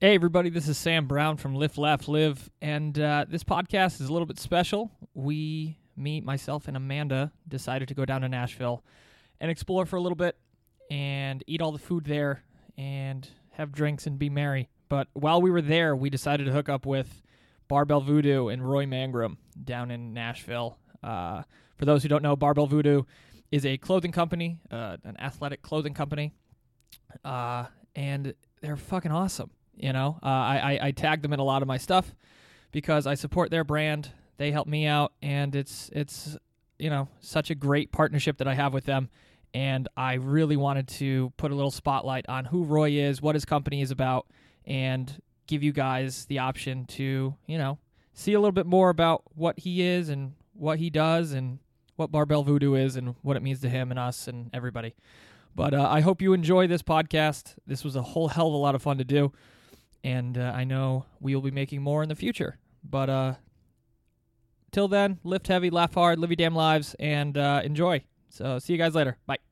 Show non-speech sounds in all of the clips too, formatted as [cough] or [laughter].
Hey, everybody, this is Sam Brown from Lift, Laugh, Live, and uh, this podcast is a little bit special. We, me, myself, and Amanda decided to go down to Nashville and explore for a little bit and eat all the food there and have drinks and be merry. But while we were there, we decided to hook up with Barbell Voodoo and Roy Mangrum down in Nashville. Uh, for those who don't know, Barbell Voodoo is a clothing company, uh, an athletic clothing company, uh, and they're fucking awesome. You know, uh, I, I I tag them in a lot of my stuff because I support their brand. They help me out, and it's it's you know such a great partnership that I have with them. And I really wanted to put a little spotlight on who Roy is, what his company is about, and give you guys the option to you know see a little bit more about what he is and what he does and what Barbell Voodoo is and what it means to him and us and everybody. But uh, I hope you enjoy this podcast. This was a whole hell of a lot of fun to do and uh, I know we will be making more in the future. But uh, till then, lift heavy, laugh hard, live your damn lives, and uh, enjoy. So see you guys later. Bye.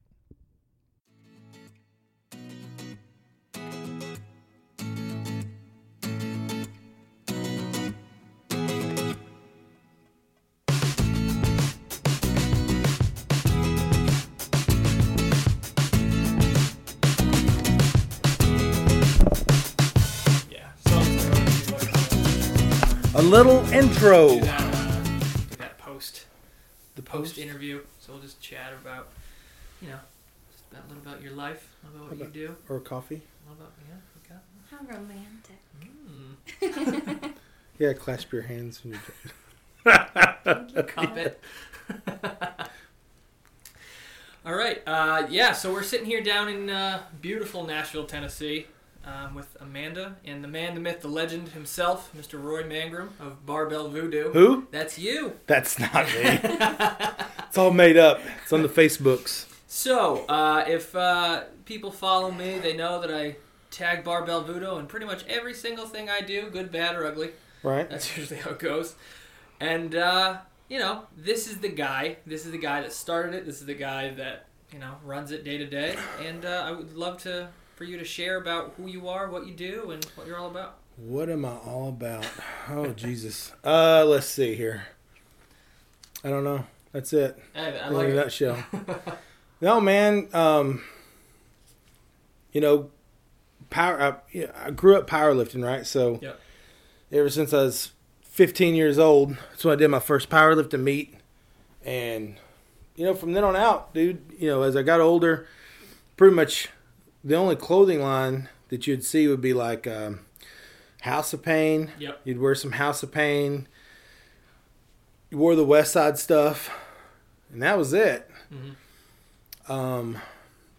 A little intro. do that, uh, do that post The post interview. So we'll just chat about, you know, just about, a little about your life, a little about what you do, or coffee. a little about yeah. Okay. How romantic. Mm. [laughs] Yeah, clasp your hands when you. [laughs] Cup it. [laughs] All right. Uh, yeah. So we're sitting here down in uh, beautiful Nashville, Tennessee, um, with Amanda and the man, the myth, the legend himself, Mr. Roy Mangrum of Barbell Voodoo. Who? That's you. That's not me. [laughs] it's all made up. It's on the Facebooks. So, uh, if uh, people follow me, they know that I tag Barbell Voodoo in pretty much every single thing I do, good, bad, or ugly. Right. That's usually how it goes. And uh, you know, this is the guy. This is the guy that started it. This is the guy that you know runs it day to day. And uh, I would love to for you to share about who you are, what you do, and what you're all about. What am I all about? Oh [laughs] Jesus. Uh, let's see here. I don't know. That's it. I, I in like a it. nutshell. [laughs] no, man. Um, you know, power. I, yeah, I grew up powerlifting, right? So, Yep. ever since I was 15 years old, that's when I did my first powerlifting meet, and you know, from then on out, dude. You know, as I got older, pretty much the only clothing line that you'd see would be like um, House of Pain. Yep. You'd wear some House of Pain. You wore the West Side stuff, and that was it. Mhm. Um,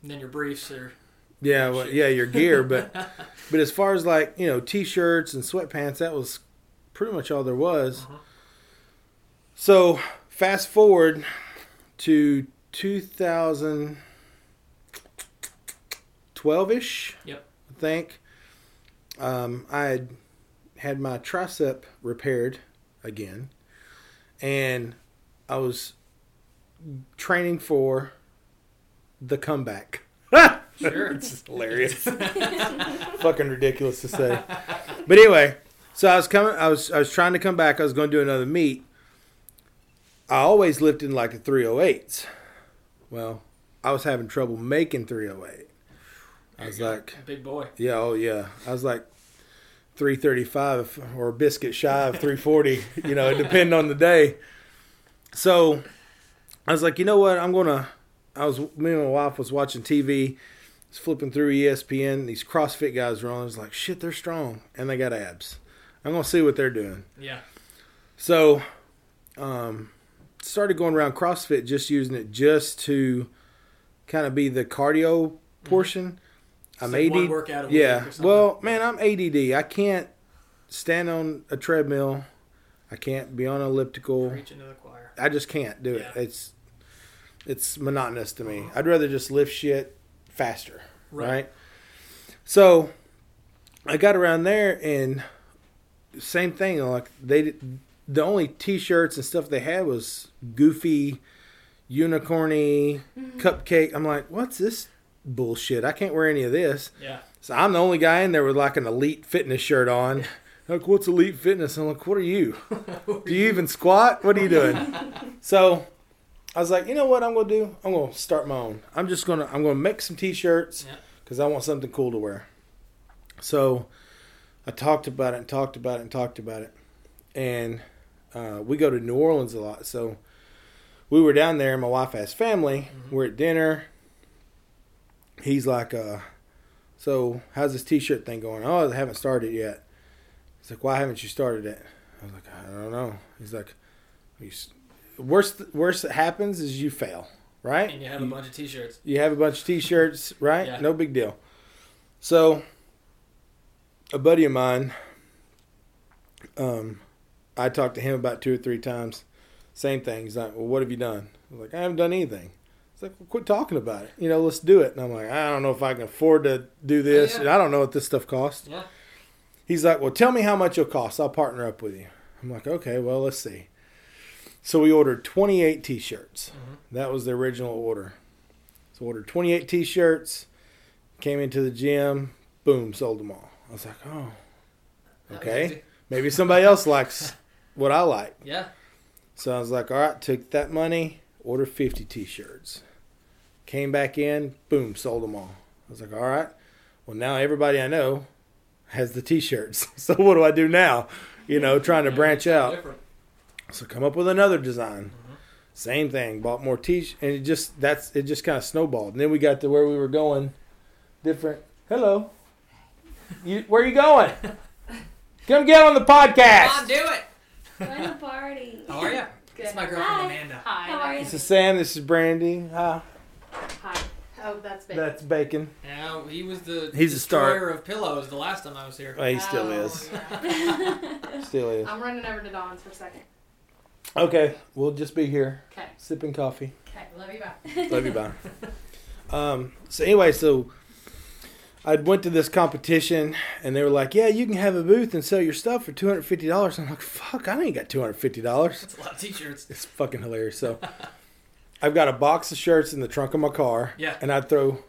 And then your briefs are yeah, well, yeah, your gear, but [laughs] but as far as like you know, t-shirts and sweatpants, that was pretty much all there was. Uh-huh. So fast forward to 2012 ish. Yep. I think. Um, I had had my tricep repaired again, and I was training for the comeback. [laughs] sure. it's just hilarious. [laughs] Fucking ridiculous to say. But anyway, so I was coming. I was I was trying to come back. I was going to do another meet. I always lifted in like a 308s. Well, I was having trouble making 308. I was like, big boy. yeah, oh yeah. I was like 335 or a biscuit shy of 340, you know, it depended on the day. So I was like, you know what? I'm going to, I was, me and my wife was watching TV, was flipping through ESPN. These CrossFit guys were on. I was like, shit, they're strong and they got abs. I'm going to see what they're doing. Yeah. So, um, started going around CrossFit, just using it just to kind of be the cardio portion. I'm like one AD. workout a week Yeah. Well, man, I'm ADD. I can't stand on a treadmill. I can't be on an elliptical. Preach into the choir. I just can't do it. It's it's monotonous to me. I'd rather just lift shit faster, Right. right? So I got around there and same thing. Like they, the only T-shirts and stuff they had was goofy, unicorny, mm-hmm. cupcake. I'm like, what's this bullshit? I can't wear any of this. Yeah. So I'm the only guy in there with like an elite fitness shirt on. [laughs] Like, what's elite fitness? I'm like, what are you? [laughs] Do you even squat? What are you doing? [laughs] so I was like, you know what I'm gonna do? I'm gonna start my own. I'm just gonna I'm gonna make some t-shirts Yeah. because I want something cool to wear. So I talked about it and talked about it and talked about it, and uh, we go to New Orleans a lot. So we were down there. My wife has family. We're at dinner. He's like, uh, "So how's this t-shirt thing going?" Oh, I haven't started yet. He's like, "Why haven't you started it?" I was like, "I don't know." He's like, "You "Worst worst that happens is you fail, right?" And you have a bunch of T-shirts. you have a bunch of t-shirts, [laughs] right? Yeah. No big deal. So, a buddy of mine, um, I talked to him about two or three times. Same thing. He's like, "Well, what have you done?" I was like, "I haven't done anything." He's like, well, "Quit talking about it. You know, let's do it." And I'm like, "I don't know if I can afford to do this. yeah. and I don't know what this stuff costs." Yeah. He's like, "Well, tell me how much it'll cost. I'll partner up with you." I'm like, "Okay, well, let's see." So we ordered 28 t-shirts. That was the original order. So ordered 28 t-shirts. Came into the gym. Boom, sold them all. I was like, "Oh, okay. [laughs] Maybe somebody else likes what I like." Yeah. So I was like, "All right, took that money, ordered 50 t-shirts." Came back in, boom, sold them all. I was like, "All right. Well, now everybody I know has the t-shirts. [laughs] So what do I do now? You know, trying to branch out." So come up with another design. Mm-hmm. Same thing. Bought more t shirts. and it just that's it just kind of snowballed. And then we got to where we were going. Different. Hello. You where are you going? [laughs] Come get on the podcast. Come on, do it. Join the party. How are you? Good. It's my girlfriend Hi. Amanda. Hi. How are you? This is Sam. This is Brandy. Hi. Hi. Oh, that's big. That's Bacon. Yeah, he was the He's a star. destroyer of pillows the last time I was here. Oh, he still Oh, is. yeah. [laughs] [laughs] Still is. I'm running over to Dawn's for a second. Okay, we'll just be here Okay. sipping coffee. Okay. Love you. Bye. Love you, bye. [laughs] Um, so anyway, so I went to this competition and they were like, "Yeah, you can have a booth and sell your stuff for two hundred fifty dollars." I'm like, "Fuck, I ain't got two hundred fifty dollars." That's a lot of T-shirts. It's fucking hilarious. So [laughs] I've got a box of shirts in the trunk of my car, Yeah. and I'd throw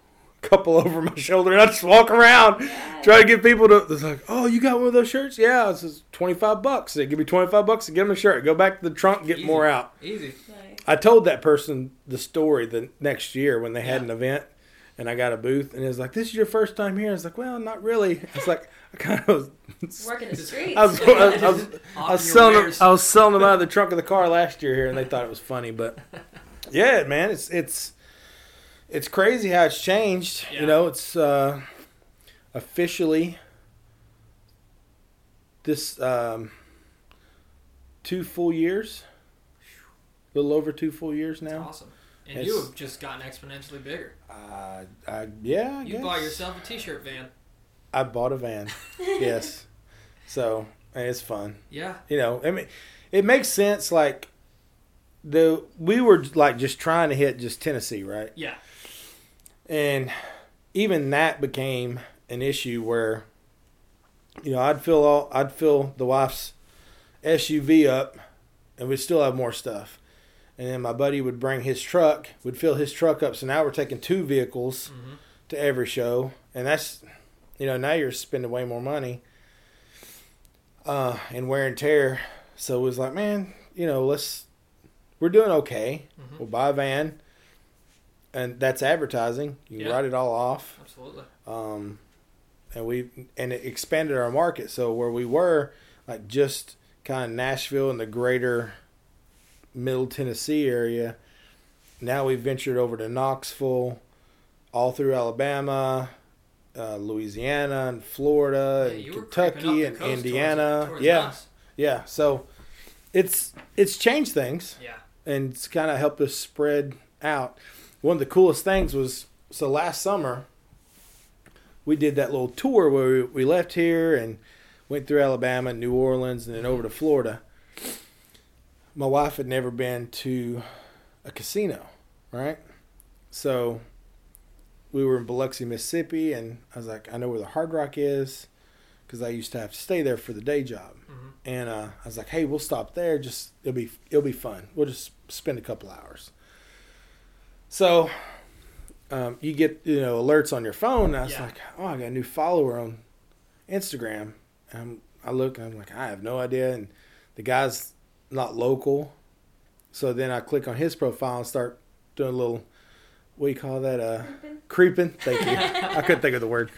a couple [laughs] over my shoulder and I'd just walk around try to get people to. It's like, "Oh, you got one of those shirts?" Yeah, it's just twenty five bucks. They give me twenty five bucks to get them a shirt. Go back to the trunk, get Easy. more out. Easy. Nice. I told that person the story the next year when they had Yeah. an event and I got a booth and it was like, This is your first time here? I was like, Well, not really. [laughs] It's like I kind of was [laughs] Working the streets. I was, I was, I was, [laughs] I was selling them. I was selling them out of the trunk of the car last year here and they thought it was funny, but yeah, man, it's it's it's crazy how it's changed. Yeah. You know, it's uh officially this um two full years. A little over two full years now. Awesome. And It's- you have just gotten exponentially bigger. Uh, I, yeah, I You guess. bought yourself a T-shirt van. I bought a van. [laughs] yes. So it's fun. Yeah. You know, I mean, it makes sense. Like the we were like just trying to hit just Tennessee, right? Yeah. And even that became an issue where, you know, I'd fill all I'd fill the wife's SUV up, and we'd still have more stuff. And then my buddy would bring his truck, would fill his truck up. So now we're taking two vehicles hmm to every show, and that's, you know, now you're spending way more money, uh, and wear and tear. So it was like, man, you know, let's, we're doing okay. Mhm. We'll buy a van, and that's advertising. You Yeah. write it all off Absolutely. um, and we and it expanded our market. So where we were, like just kind of Nashville and the greater Middle Tennessee area, now we've ventured over to Knoxville, all through Alabama, uh, Louisiana, and Florida, Yeah, and you were creeping up Kentucky, and Indiana. Towards, towards yeah, us. yeah. So it's it's changed things Yeah. and it's kind of helped us spread out. One of the coolest things was so last summer we did that little tour where we, we left here and went through Alabama, New Orleans, and then over to Florida. My wife had never been to a casino, right? So we were in Biloxi, Mississippi, and I was like, I know where the Hard Rock is because I used to have to stay there for the day job hmm and uh, I was like, "Hey, we'll stop there. Just it'll be it'll be fun. We'll just spend a couple hours." So um, you get you know alerts on your phone. And I was Yeah. like, oh, I got a new follower on Instagram. And I look and I'm like, I have no idea. And the guy's not local, so then I click on his profile and start doing a little. What do you call that? Uh, creeping. Thank you. I couldn't think of the word.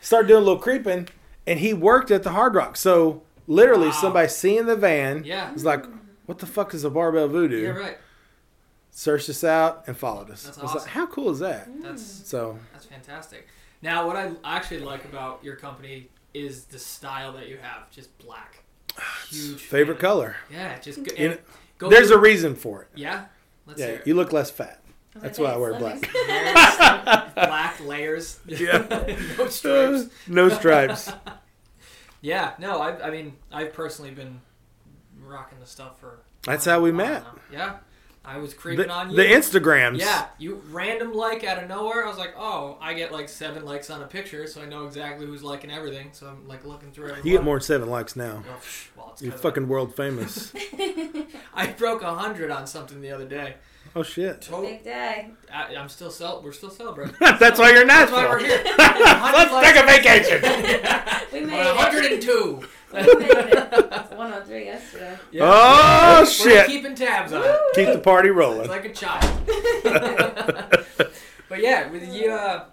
Start doing a little creeping, and he worked at the Hard Rock. So literally, Wow. somebody seeing the van Yeah. was like, "What the fuck is a barbell voodoo?" You're right. Searched us out and followed us. That's awesome. like, "How cool is that?" That's So that's fantastic. Now, what I actually like about your company is the style that you have, just black. Huge favorite fan. color. Yeah, just go, You know, go There's to- a reason for it. yeah. Let's Yeah, hear it. you look less fat. Oh, That's why I wear black. black layers. [laughs] [laughs] [laughs] Yeah. no stripes. no stripes. Yeah, no, I, I mean, I've personally been rocking the stuff for. That's how we met. now. Yeah, I was creeping The, on you. the Instagrams. Yeah, you random like out of nowhere. I was like, oh, I get like seven likes on a picture, so I know exactly who's liking everything. So I'm like looking through everyone. You get more than seven likes now. Oh, well, You're fucking world famous. I, [laughs] I broke a hundred on something the other day. Oh shit. To- Big day. I, I'm still cel- We're still celebrating. [laughs] That's why you're in [laughs] That's why we're here. Let's take a vacation. We We're made it. 102. We made it. It's 103 [laughs] yesterday. Yeah. Oh We're shit. keeping tabs on it. Keep the party It's rolling. like a child. but yeah, with you, uh,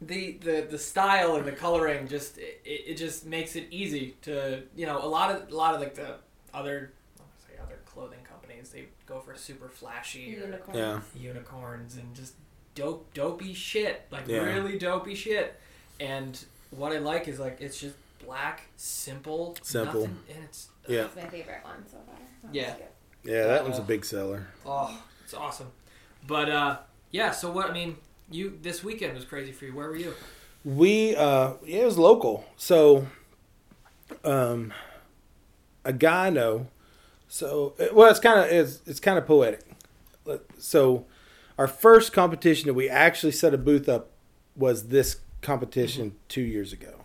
the the the style and the coloring just it, it just makes it easy to you know a lot of a lot of like the other I wanna say other clothing companies they go for super flashy or Unicorn. Yeah. unicorns and just dope dopey shit like Yeah. really dopey shit and what I like is like it's just black simple Simple. nothing, and it's Yeah. That's my favorite one so far. That Yeah. Yeah, that one's a big seller. Oh, it's awesome. But uh, yeah. So what I mean, you this weekend was crazy for you. Where were you? We uh yeah, it was local. So um a guy I know. So well it's kind of it's, it's kind of poetic. So our first competition that we actually set a booth up was this competition mm-hmm. 2 years ago.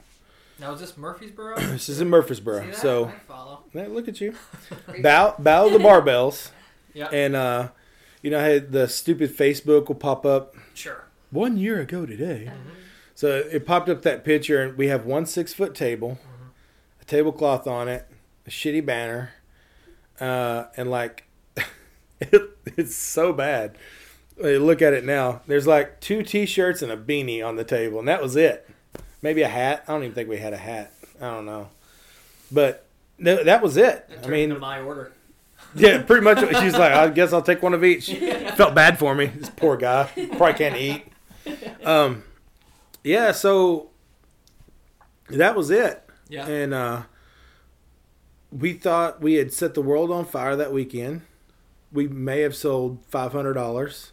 Now is this Murfreesboro? [clears throat] This is in Murfreesboro. that? So I follow. look at you. [laughs] [laughs] Bow Bow the Barbells. [laughs] Yeah. And uh you know, I had the stupid Facebook will pop up Sure. one year ago today. Mm-hmm. So it popped up that picture, and we have one six foot table, mm-hmm. a tablecloth on it, a shitty banner, uh, and like [laughs] it, it's so bad. Look at it now. There's like two t-shirts and a beanie on the table, and that was it. Maybe a hat. I don't even think we had a hat. I don't know, but no, that was it. That I mean, my order. [laughs] yeah, pretty much. She's like, I guess I'll take one of each. [laughs] Felt bad for me. This poor guy probably can't eat. Um, yeah. So that was it, Yeah. and uh, we thought we had set the world on fire that weekend. We may have sold five hundred dollars,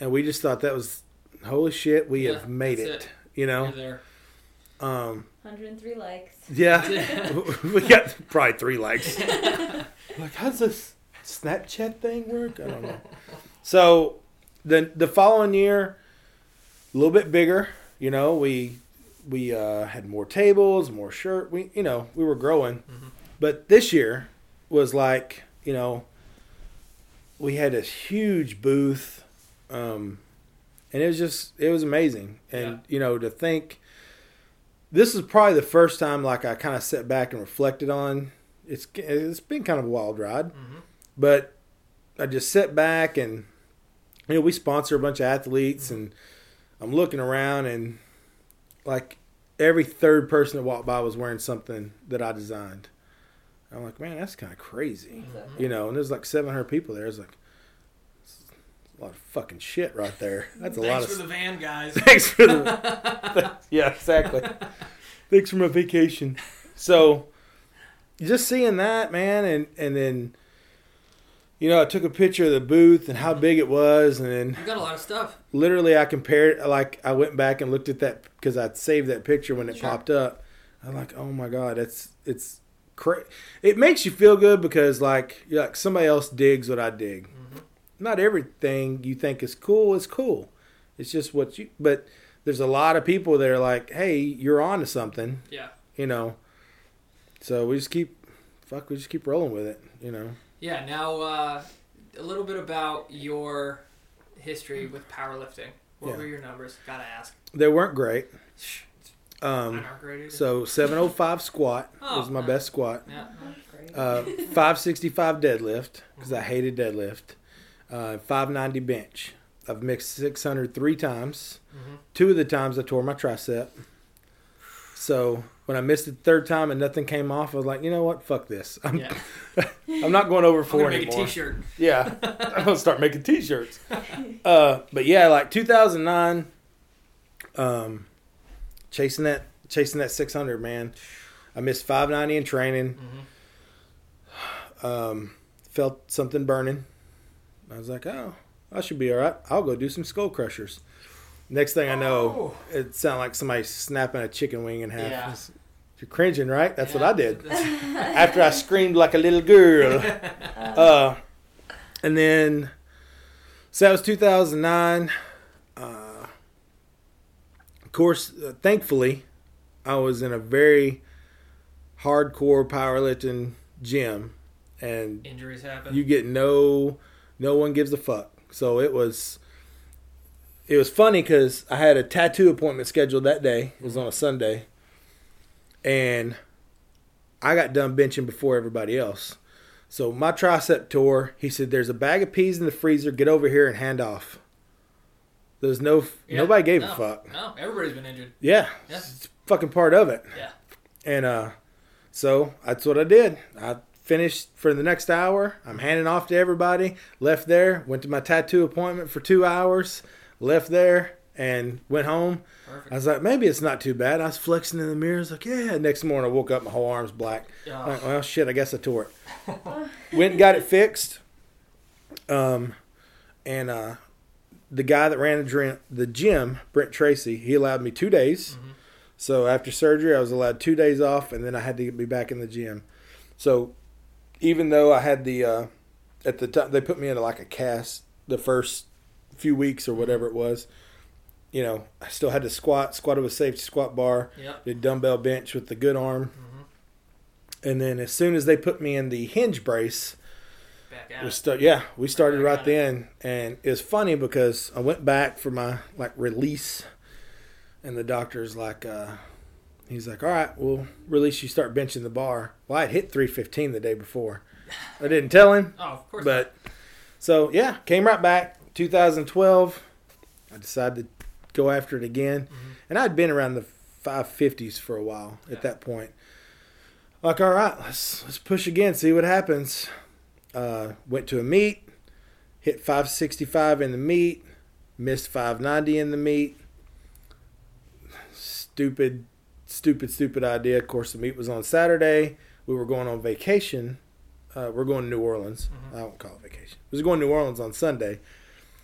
and we just thought that was holy shit. We Yeah, have made it. it. You know. You're there. Um, 103 likes. yeah. [laughs] [laughs] we got probably three likes. [laughs] like, how's this Snapchat thing work? I don't know. So the the following year, a little bit bigger. You know, we we uh, had more tables, more shirt. We you know we were growing, but this year was like you know we had this huge booth, um, and it was just it was amazing. And Yeah. you know to think this is probably the first time like I kind of sat back and reflected on. It's it's been kind of a wild ride, Mhm. but I just sit back and you know we sponsor a bunch of athletes and I'm looking around and like every third person that walked by was wearing something that I designed. I'm like, man, that's kind of crazy, you know. And there's like 700 people there. It's like it's a lot of fucking shit right there. That's a lot Thanks of for the van, guys. [laughs] Thanks for the. [laughs] [laughs] yeah, exactly. Thanks for my vacation. So, just seeing that, man, and and then, you know, I took a picture of the booth and how big it was, and then you got a lot of stuff. literally I compared. Like I went back and looked at that because I'd saved that picture when it Sure. popped up. I'm like, oh my god, it's it's cra It makes you feel good because like you're like somebody else digs what I dig. Mhm. Not everything you think is cool is cool. It's just what you. But there's a lot of people that are like, hey, you're on to something, Yeah. you know. So we just keep, fuck, we just keep rolling with it, you know. Yeah. Now, uh, a little bit about your history with powerlifting. What Yeah. were your numbers? Gotta ask. They weren't great. Shh, Um, Mine aren't great either. so 705 squat [laughs] Oh, was my nice. best squat. yeah. Great. Uh, [laughs] 565 deadlift because I hated deadlift. Uh, 590 bench. I've mixed 600 three times. hmm Two of the times I tore my tricep. So when I missed it the third time and nothing came off, I was like, you know what? Fuck this. [laughs] I'm, Yeah. I'm not going over I'm four gonna make anymore. a T-shirt. Yeah, I'm gonna start making T-shirts. Uh, but yeah, like 2009, um, chasing that, chasing that 600, man. I missed 590 in training. hmm Um, felt something burning. I was like, oh, I should be all right. I'll go do some skull crushers. Next thing I know, it sounded like somebody snapping a chicken wing in half. Yeah. You're cringing, right? That's what I did. [laughs] [laughs] After I screamed like a little girl. [laughs] Uh, and then, so that was 2009. Of course, uh, thankfully, I was in a very hardcore powerlifting gym, and Injuries happen. you get no, no one gives a fuck. So it was, it was funny because I had a tattoo appointment scheduled that day. It was on a Sunday, and I got done benching before everybody else. So my tricep tore. He said, "There's a bag of peas in the freezer. Get over here and hand off." There's no Yeah. nobody gave no, a fuck. No, everybody's been injured. Yeah, Yeah. it's fucking part of it. Yeah. And uh, so that's what I did. I finished for the next hour. I'm handing off to everybody. Left there. Went to my tattoo appointment for two hours. Left there and went home. Perfect. I was like, maybe it's not too bad. I was flexing in the mirror. I was like, yeah. Next morning, I woke up, my whole arm's black. Oh, like, well, shit, I guess I tore it. [laughs] Went and got it fixed. Um, and uh, the guy that ran the, the gym, Brent Tracy, he allowed me two days. Mhm. So after surgery, I was allowed two days off, and then I had to be back in the gym. So even though I had the uh, at the time they put me into like a cast the first few weeks or whatever it was, you know, I still had to squat, squatted with a safety squat bar, Yep. did dumbbell bench with the good arm, hmm and then as soon as they put me in the hinge brace, Back we at start. Yeah, we started Right right then, and it's funny because I went back for my like release, and the doctor's like, uh, he's like, "All right, we'll release you. Start benching the bar." Well, I would hit three fifteen the day before. I didn't tell him, Oh, of course. but so yeah, came right back. 2012, I decided to go after it again, Mhm. and I'd been around the 550s for a while Yeah. at that point. Like, all right, let's let's push again, see what happens. Uh, went to a meet, hit 565 in the meet, missed 590 in the meet. Stupid, stupid, stupid idea. Of course, the meet was on Saturday. We were going on vacation. Uh, we're going to New Orleans. Mhm. I don't call it vacation. We was going to New Orleans on Sunday.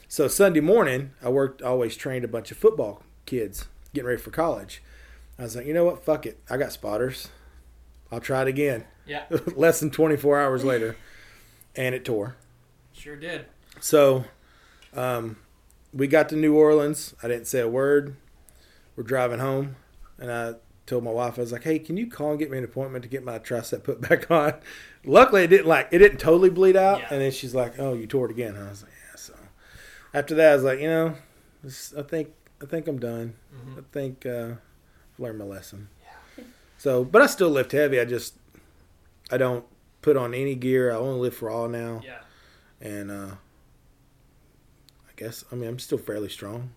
So Sunday morning, I worked. Always trained a bunch of football kids getting ready for college. I was like, you know what? Fuck it. I got spotters. I'll try it again. Yeah, [laughs] Less than 24 hours later, and it tore. sure did. So, um, we got to New Orleans. I didn't say a word. We're driving home, and I told my wife, I was like, "Hey, can you call and get me an appointment to get my tricep put [laughs] back on?" Luckily, it didn't like it didn't totally bleed out. Yeah. And then she's like, "Oh, you tore it again?" I was like, "Yeah." So, after that, I was like, you know, this, I think I think I'm done. hmm I think uh, I've learned my lesson. So, but I still lift heavy. I just I don't put on any gear. I only lift raw now, Yeah. and uh, I guess I mean I'm still fairly strong.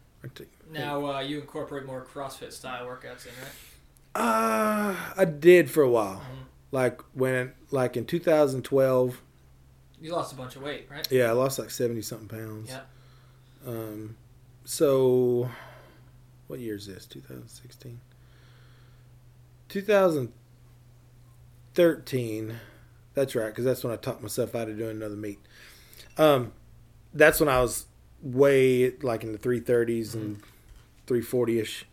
Now uh, you incorporate more CrossFit style workouts in, right? Uh, I did for a while. Mhm. Like when, like in 2012. You lost a bunch of weight, right? Yeah, I lost like 70 something pounds. Yeah. Um, so what year is this? 2016. 2013. That's right, because that's when I taught myself how to do another meet. Um, that's when I was way like in the 330s and 340 ish.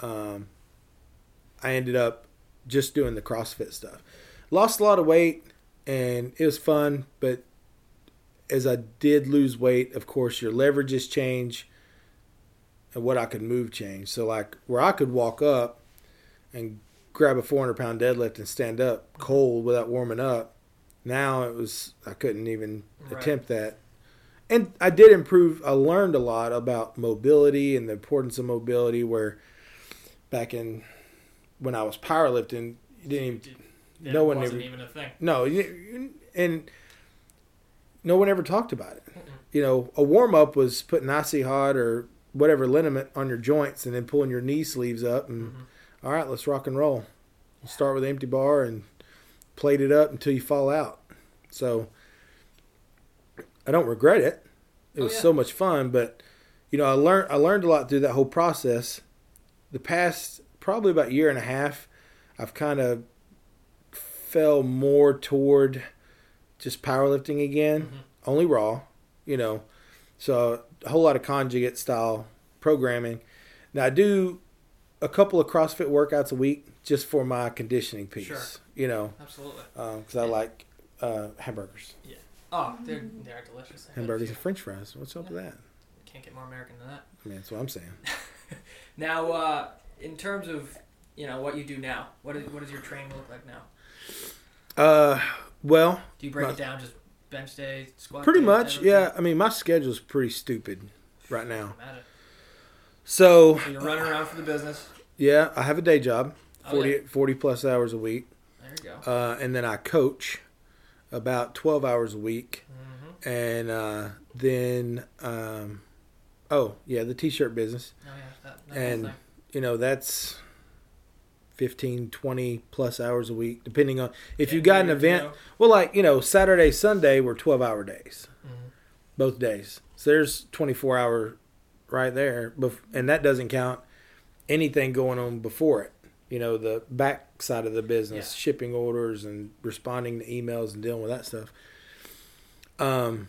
Um, I ended up just doing the CrossFit stuff. Lost a lot of weight, and it was fun, but as I did lose weight, of course, your leverages change and what I could move change. So, like, where I could walk up and grab a 400 pound deadlift and stand up cold without warming up, now it was, I couldn't even Right. attempt that. and I did improve. I learned a lot about mobility and the importance of mobility. Where back in when I was powerlifting, you didn't even That No one wasn't ever- even a thing. no, and no one ever talked about it. You know, a warm up was putting icy hot or whatever liniment on your joints, and then pulling your knee sleeves up, and Mhm. All right, let's rock and roll. We'll start with empty bar and plate it up until you fall out. So I don't regret it. It Oh, was yeah. so much fun, but you know, I learned I learned a lot through that whole process. The past probably about year and a half, I've kind of fell more toward just powerlifting again, Mhm. only raw, you know. So a whole lot of conjugate style programming. Now I do a couple of CrossFit workouts a week just for my conditioning piece, Sure. you know, Absolutely. because I like uh, hamburgers, Yeah. Oh, they're they're delicious. I hamburgers and French fries. What's up with that? Can't get more American than that. I mean, that's what I'm saying. [laughs] Now, uh, in terms of you know what you do now, what is what does your training look like now? Uh, well, Do you break My- it down just bench day, squat? pretty day, much, yeah. I mean, my schedule's pretty stupid right now. So, So you're running around for the business. Yeah, I have a day job, Oh, 40, yeah. 40 plus hours a week, There you go. uh, and then I coach about 12 hours a week. Mm-hmm. and uh, then um, oh yeah the t-shirt business Oh yeah, that, that And- you know that's 15 20 plus hours a week depending on if you Yeah, got an event ago. well like you know saturday sunday were 12 hour days Mhm. both days so there's 24 hour right there and that doesn't count anything going on before it. You know the back side of the business Yeah. shipping orders and responding to emails and dealing with that stuff. Um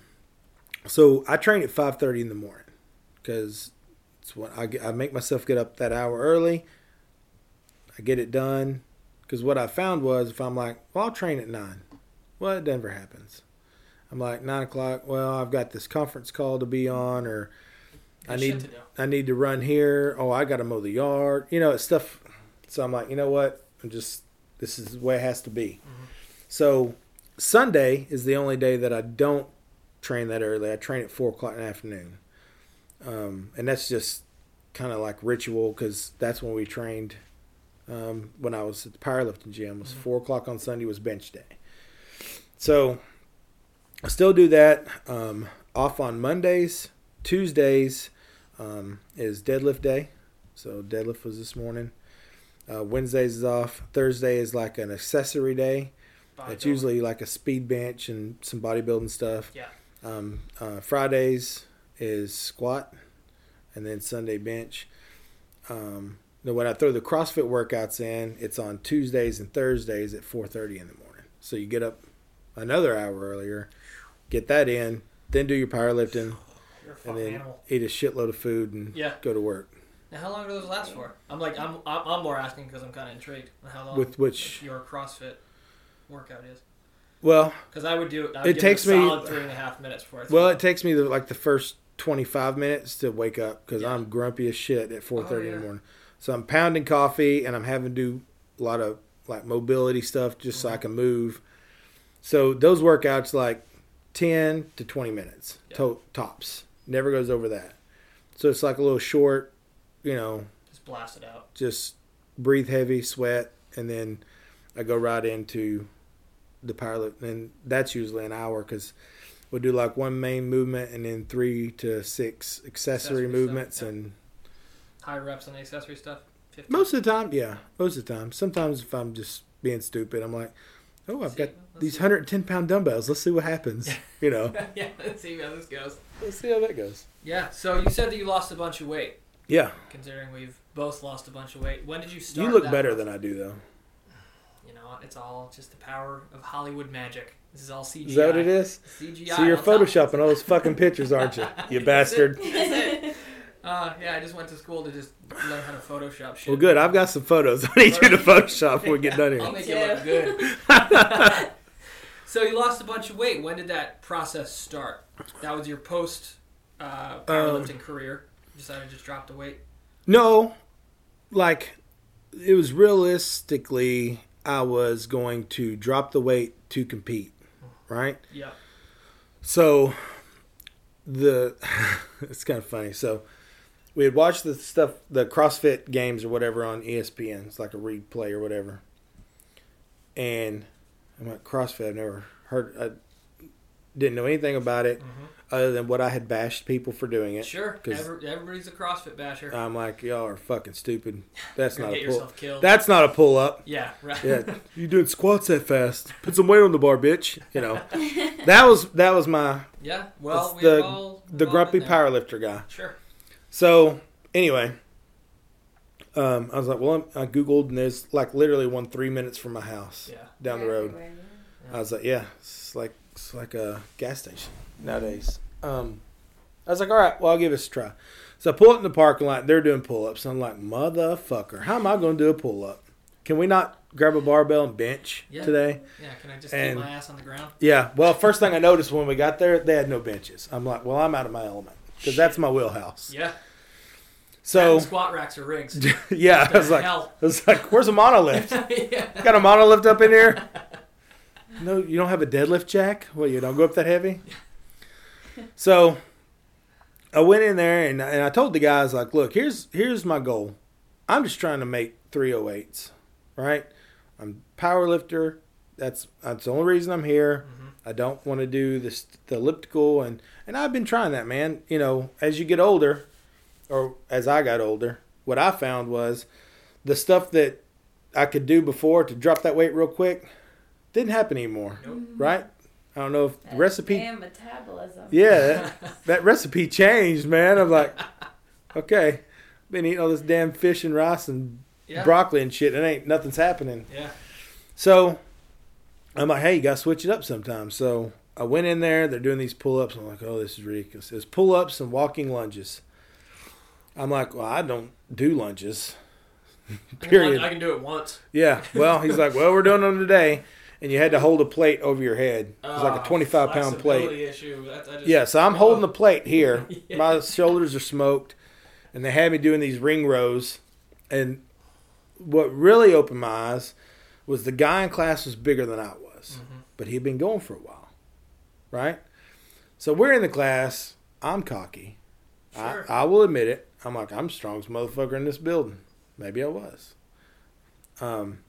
so i train at 5.30 in the morning because it's when I, I make myself get up that hour early. I get it done because what i found was if i'm like well i'll train at 9 well it never happens. I'm like 9 o'clock well i've got this conference call to be on or I need to. I need to run here. Oh, I got to mow the yard. You know, it's stuff. So I'm like, you know what? I'm just this is the way it has to be. Mhm. So Sunday is the only day that I don't train that early. I train at four o'clock in the afternoon, um, and that's just kind of like ritual because that's when we trained. Um, when I was at the powerlifting gym, it was Mhm. four o'clock on Sunday was bench day. So I still do that. Um, off on Mondays, Tuesdays um, is deadlift day. So deadlift was this morning. Uh, Wednesdays is off. Thursday is like an accessory day. It's usually like a speed bench and some bodybuilding stuff. Yeah. Um, uh, Fridays is squat, and then Sunday bench. Um, now when I throw the CrossFit workouts in, it's on Tuesdays and Thursdays at 4:30 in the morning. So you get up another hour earlier, get that in, then do your powerlifting, and then animal. eat a shitload of food and Yeah. go to work. Now, how long do those last for? I'm like, I'm, I'm, I'm more asking because I'm kind of intrigued on how long With which, your CrossFit workout is. well, Because I would do. I would It takes me- three and a half minutes. I well, it takes me the, like the first 25 minutes to wake up because Yeah. I'm grumpy as shit at 4:30 Oh, in the morning. So I'm pounding coffee and I'm having to do a lot of like mobility stuff just so I Mhm. can move. So those workouts like 10 to 20 minutes Yeah. to- tops. Never goes over that. So it's like a little short, you know, Just blast it out. just breathe heavy, sweat, and then I go right into the pilot, and that's usually an hour because we'll do like one main movement and then three to six accessory, Accessory stuff, movements, yeah. and High reps on the accessory stuff. 50. most of the time, yeah, most of the time. Sometimes if I'm just being stupid, I'm like, oh, I've See, got these 110 pound dumbbells. Let's see what happens. [laughs] You know, [laughs] yeah, let's see how this goes. Let's see how that goes. Yeah. So you said that you lost a bunch of weight. Yeah, Considering we've both lost a bunch of weight, when did you start? you look that better process? than I do, though. You know, it's all just the power of Hollywood magic. This is all CGI. Is that what it is? CGI. So you're I'll photoshopping all those fucking pictures, aren't you? You [laughs] bastard. That's it. Uh, yeah, I just went to school to just learn how to Photoshop shit. Well, good. I've got some photos. I need you to Photoshop when we get done here. I'll make Me it look [laughs] good. [laughs] so you lost a bunch of weight. When did that process start? That was your post uh, powerlifting Um, career. You decided to just drop the weight. No, like it was realistically, I was going to drop the weight to compete, right? Yeah. So the [laughs] it's kind of funny. So we had watched the stuff, the CrossFit games or whatever on ESPN. It's like a replay or whatever. And I'm like CrossFit. I've never heard. I didn't know anything about it other than what I had bashed people for doing it. Mm-hmm. Sure. 'Cause- Every, everybody's a CrossFit basher. I'm like, y'all are fucking stupid. That's not gonna a get pull. yourself killed. That's not a pull up. yeah, right. Yeah, [laughs] you doing squats that fast? Put some weight on the bar, bitch. You know, [laughs] that was that was my Yeah, Well, we've the- all the grumpy been there. powerlifter guy. Sure. So anyway, um, I was like, well, I googled and there's like literally one three minutes from my house Yeah. down the road. Everywhere, I was like, yeah, it's like it's like a gas station nowadays. Um, I was like, all right, well, I'll give this a try. So I pull up in the parking lot. They're doing pull ups. I'm like, motherfucker, how am I going to do a pull up? Can we not grab a barbell and bench Yeah. today? Yeah. Can I just And- my ass on the ground? Yeah. Well, first thing I noticed when we got there, they had no benches. I'm like, well, I'm out of my element because that's my wheelhouse. Yeah. So squat racks or rigs. [laughs] yeah, I was like, Hell. I was like, where's a monolift? [laughs] yeah. Got a monolift up in here? [laughs] No, you don't have a deadlift jack? Well, you don't go up that heavy? So I went in there and, and I told the guys, like, look, here's here's my goal. I'm just trying to make 308s, right? I'm power lifter. That's that's the only reason I'm here. Mm-hmm. I don't want to do this the elliptical and and I've been trying that, man. You know, as you get older, or as I got older, what I found was the stuff that I could do before to drop that weight real quick didn't happen anymore, Nope. right? I don't know if the That recipe. Damn metabolism. Yeah, that, [laughs] that recipe changed, man. I'm like, okay, been eating all this damn fish and rice and Yeah. broccoli and shit. It ain't nothing's happening. Yeah. So I'm like, hey, you gotta switch it up sometimes. So I went in there. They're doing these pull ups. I'm like, oh, this is ridiculous. It's pull ups and walking lunges. I'm like, well, I don't do lunges. Period. [laughs] I can do it once. Yeah. Well, he's like, well, we're doing them today, and you had to hold a plate over your head. It was like Ah, a 25 pound plate. Issue. I just, Yeah, so I'm holding the plate here. [laughs] Yeah. My shoulders are smoked, and they had me doing these ring rows. And what really opened my eyes was the guy in class was bigger than I was, Mhm. but he'd been going for a while, right? So we're in the class. I'm cocky. Sure. I, I will admit it. I'm like, I'm strongest motherfucker in this building. Maybe I was. Um,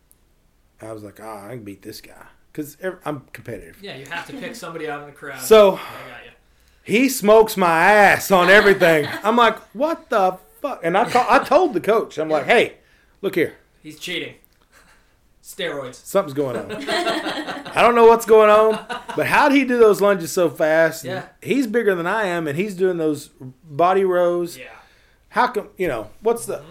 I was like, ah, I can beat this guy because I'm competitive. yeah, you have to pick somebody out in the crowd. So I got you. he smokes my ass on everything. I'm like, what the fuck? And I call, I told the coach, I'm like, hey, look here, He's cheating. Steroids. something's going on. I don't know what's going on, but how did he do those lunges so fast? And Yeah. he's bigger than I am, and he's doing those body rows. Yeah. How come? You know what's the?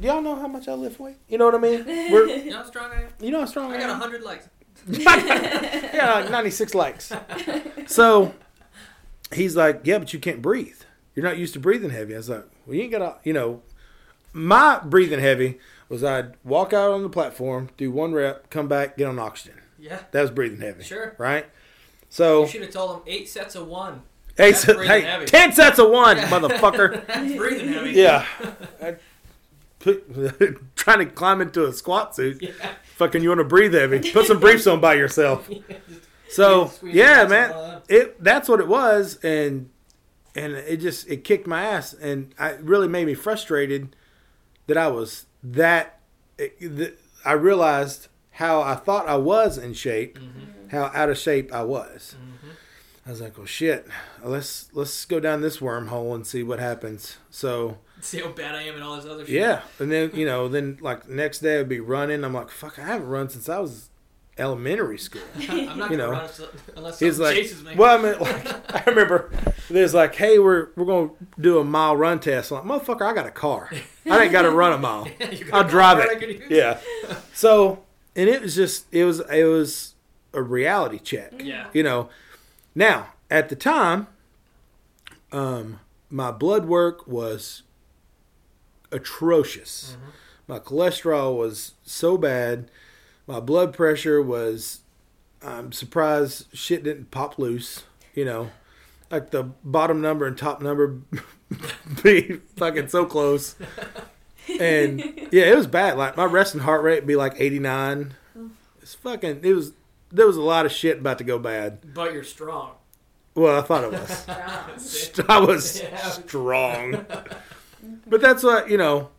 Do y'all know how much I lift weight? You know what I mean? We're, You know how strong I am? you know how strong I, I got am. 100 likes. [laughs] [laughs] yeah, like 96 likes. So he's like, yeah, but you can't breathe. You're not used to breathing heavy. I was like, well, you ain't got to, you know, my breathing heavy was I'd walk out on the platform, do one rep, come back, get on oxygen. Yeah. That was breathing heavy. Sure. Right? So, You should have told him eight sets of one. Eight breathing hey heavy. 10 sets of one, Yeah. motherfucker. [laughs] That's breathing heavy. yeah. [laughs] Trying to climb into a squat suit. Yeah. Fucking, you want to breathe heavy. Put some briefs on by yourself. [laughs] So, yeah, man. it that's what it was and and it just it kicked my ass and I it really made me frustrated that I was that it, that I realized how I thought I was in shape how out of shape I was I was like well shit let's let's go down this wormhole and see what happens so [laughs] See how bad I am and all this other shit. yeah and then you know then like next day I'd be running I'm like fuck I haven't run since I was elementary school [laughs] I'm not You know. run unless He's like, chases me. well, I mean, like, [laughs] I remember there's like, hey, we're we're gonna do a mile run test. I'm like, motherfucker, I got a car. I ain't got to run a mile. I'll drive car I could it. Yeah. So, and it was just, it was, it was a reality check. Yeah. You know, now at the time, um, my blood work was atrocious. My cholesterol was so bad. My blood pressure was. I'm surprised shit didn't pop loose. You know, like the bottom number and top number [laughs] be fucking so close. And yeah, it was bad. Like my resting heart rate be like 89. It's fucking. It was. There was a lot of shit about to go bad. But you're strong. Well, I thought it was. [laughs] I was [laughs] Yeah. strong. But that's what you know.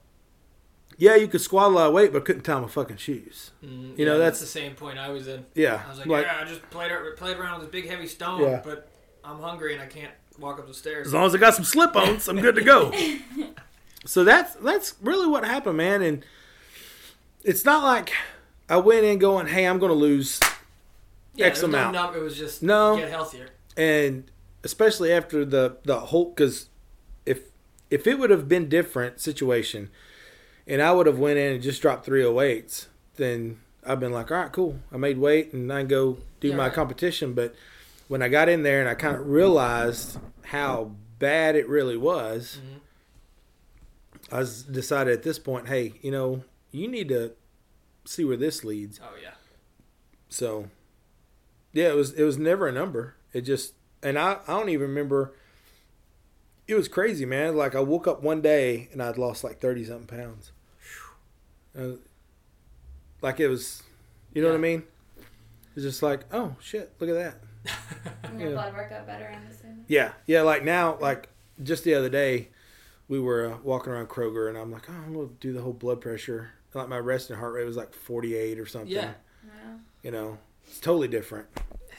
Yeah, you could squat a lot of weight, but couldn't tie my fucking shoes. Mm, You know, yeah, that's- the same point I was in. Yeah, I was like, like yeah, I just played played around with this big heavy stone, Yeah. but I'm hungry and I can't walk up the stairs. as long as I got some slip-ons, I'm good to go. [laughs] so that's that's really what happened, man. And it's not like I went in going, "Hey, I'm going to lose," yeah, X there's no amount. num- it was just No. get healthier. and especially after the the whole because if it would have been different situation, and I would have went in and just dropped 308s, then I've been like, all right, cool, I made weight and I can go do Yeah, my competition. But when I got in there and I kind of realized how bad it really was, Mhm. I was decided at this point, hey, you know, you need to see where this leads. Oh yeah, So, yeah, it was it was never a number. It just and I I don't even remember. It was crazy, man. Like I woke up one day and I'd lost like thirty something pounds. Like it was, you know what I mean? It's just like, oh shit, look at that. [laughs] And Yeah. your blood work got better, I'm assuming. Yeah, yeah. Like now, like just the other day, we were uh, walking around Kroger and I'm like, oh, I'm gonna do the whole blood pressure. Like my resting heart rate was like 48 or something. Yeah. Wow. You know, it's totally different.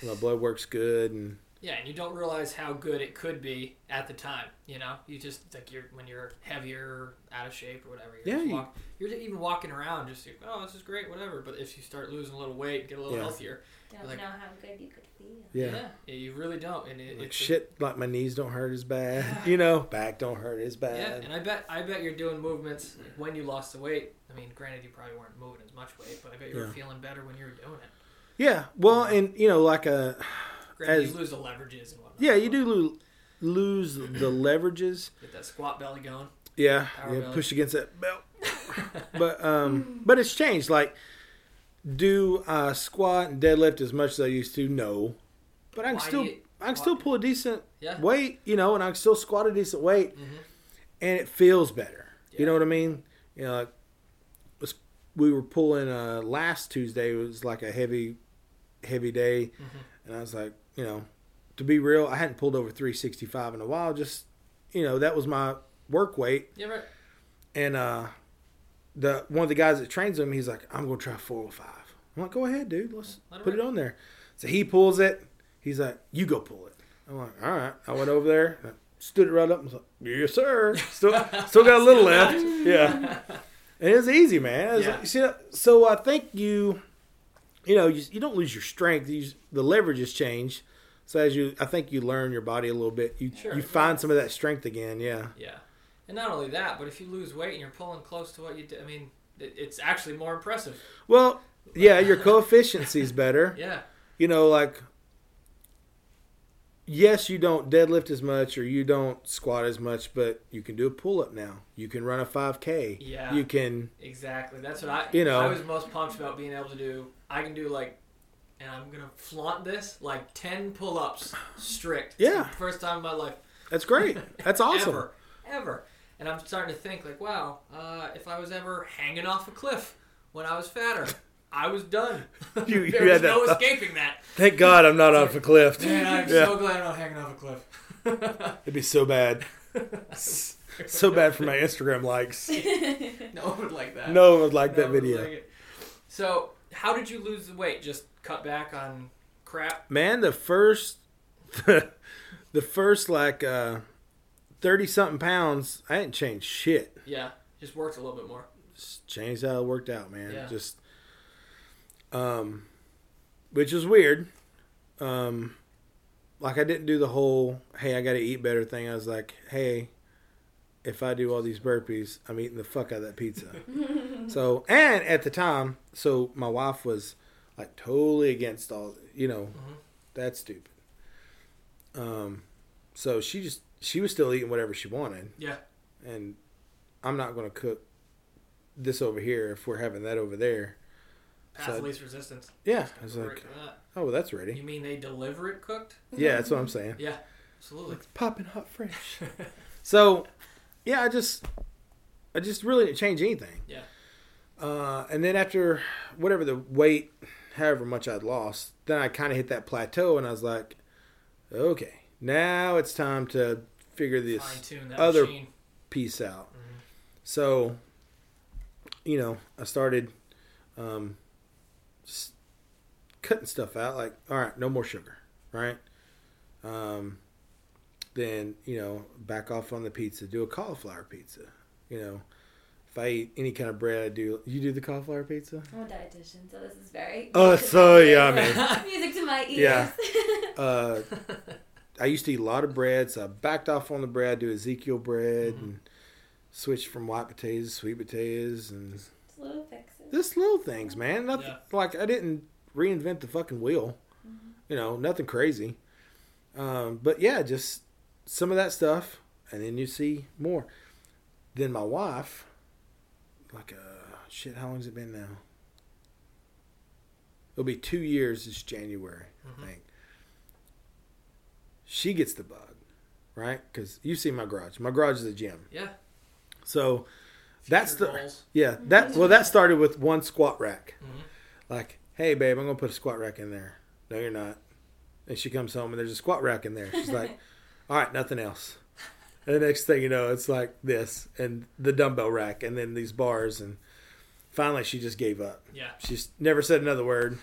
My blood works good and yeah, and you don't realize how good it could be at the time. You know, you just like you're when you're heavier, out of shape or whatever. You're Yeah, just you- walk, you're even walking around just like, oh, this is great, whatever. But if you start losing a little weight, get a little Yeah. healthier, Don't Like- know how good you could feel. yeah. yeah, you really don't. And it, Like it's shit, like my knees don't hurt as bad. [laughs] You know, back don't hurt as bad. Yeah, bad. and I bet I bet you're doing movements like, when you lost the weight. I mean, granted, you probably weren't moving as much weight, but I bet you were Yeah. feeling better when you were doing it. Yeah, well, and you know, like a Granted, As- you lose the leverages and whatnot. yeah, you do lo- lose the leverages. Get that squat belly going. Yeah, yeah, belly. push against that belt. [laughs] But um, but it's changed. Like, do I squat and deadlift as much as I used to? No, but I can Why still you- I can still pull a decent Yeah. weight. You know, and I can still squat a decent weight. Mhm. and it feels better. You know what I mean? You know, like, was- we were pulling uh, last Tuesday It was like a heavy, heavy day, Mhm. and I was like, you know, to be real, I hadn't pulled over 365 in a while. Just, you know, that was my work weight, Yeah, right. and uh, the one of the guys that trains him, he's like, I'm gonna try 405. I'm like, go ahead, dude, let's Let put it rip. on there. So he pulls it. He's like, you go pull it. I'm like, all right. I went over there, stood it right up, and was like, yes, sir. Still, [laughs] still got a little left. [laughs] Yeah. And it's easy, man. It's Yeah. like- so I think you, you know, you, you don't lose your strength. You, the leverage has changed. So as you, I think you learn your body a little bit. You Sure. you find some of that strength again. Yeah. Yeah, and not only that, but if you lose weight and you're pulling close to what you did, I mean, it, it's actually more impressive. Well, yeah, your coefficiency is better. [laughs] Yeah, You know, like, yes, you don't deadlift as much or you don't squat as much, but you can do a pull up now. You can run a 5K. Yeah. You can, exactly. That's what I. You know. I was most pumped about being able to do. I can do like, and I'm gonna flaunt this like ten pull-ups strict. Yeah. first time in my life. that's great. [laughs] That's awesome. Ever, ever. And I'm starting to think like, wow, uh, if I was ever hanging off a cliff when I was fatter, I was done. [laughs] You- you there had was that no escaping that. Thank God I'm not off a cliff. Man, I'm [laughs] Yeah. so glad I'm not hanging off a cliff. It'd be so bad. So bad for my Instagram likes. no one would like that. No one would like No that video. like. So, how did you lose the weight? Just cut back on crap? Man, the first, [laughs] the first like uh, thirty something pounds, I didn't change shit. Yeah, just worked a little bit more. Just changed how it worked out, man. Yeah. Just, um, which is weird. Um, like I didn't do the whole "hey, I got to eat better" thing. I was like, "Hey, if I do all these burpees, I'm eating the fuck out of that pizza." [laughs] so, and at the time, so my wife was like totally against all, you know, Mhm. that's stupid. Um, so she just she was still eating whatever she wanted, Yeah. and I'm not going to cook this over here if we're having that over there. Path So- of least resistance. Yeah, I was like, oh, well, that's ready. You mean they deliver it cooked? Yeah, that's what I'm saying. Yeah, absolutely. It's popping hot fresh. [laughs] so, yeah, I just, I just really didn't change anything. Yeah. Uh, and then after whatever the weight, however much I'd lost, then I kind of hit that plateau, and I was like, okay, now it's time to figure this Fine tune that other- machine. piece out. Mhm. So, you know, I started um, cutting stuff out. Like, all right, no more sugar, right? Um, then you know, back off on the pizza. Do a cauliflower pizza. You know, if I eat any kind of bread, I do. You do the cauliflower pizza? I'm a dietitian, so this is very. Oh, it's so yummy. [laughs] Music to my ears. Yeah. [laughs] Uh, I used to eat a lot of bread, so I backed off on the bread. Do Ezekiel bread Mhm. and switched from white potatoes, to sweet potatoes, and Just little fixes. just little things, man. Nothing Yeah. like I didn't reinvent the fucking wheel. Mhm. You know, nothing crazy. Um, but yeah, just some of that stuff, and then you see more. Then my wife, like, uh, shit, how long's it been now? It'll be two years this January, Mhm. I think. She gets the bug, right? Because you see my garage. My garage is a gym. Yeah. So that's the goals. yeah that well that started with one squat rack. Mhm. Like, hey babe, I'm gonna put a squat rack in there. No, you're not. And she comes home and there's a squat rack in there. She's like, [laughs] all right, nothing else. And the next thing you know, it's like this and the dumbbell rack and then these bars and finally she just gave up. Yeah. She's never said another word.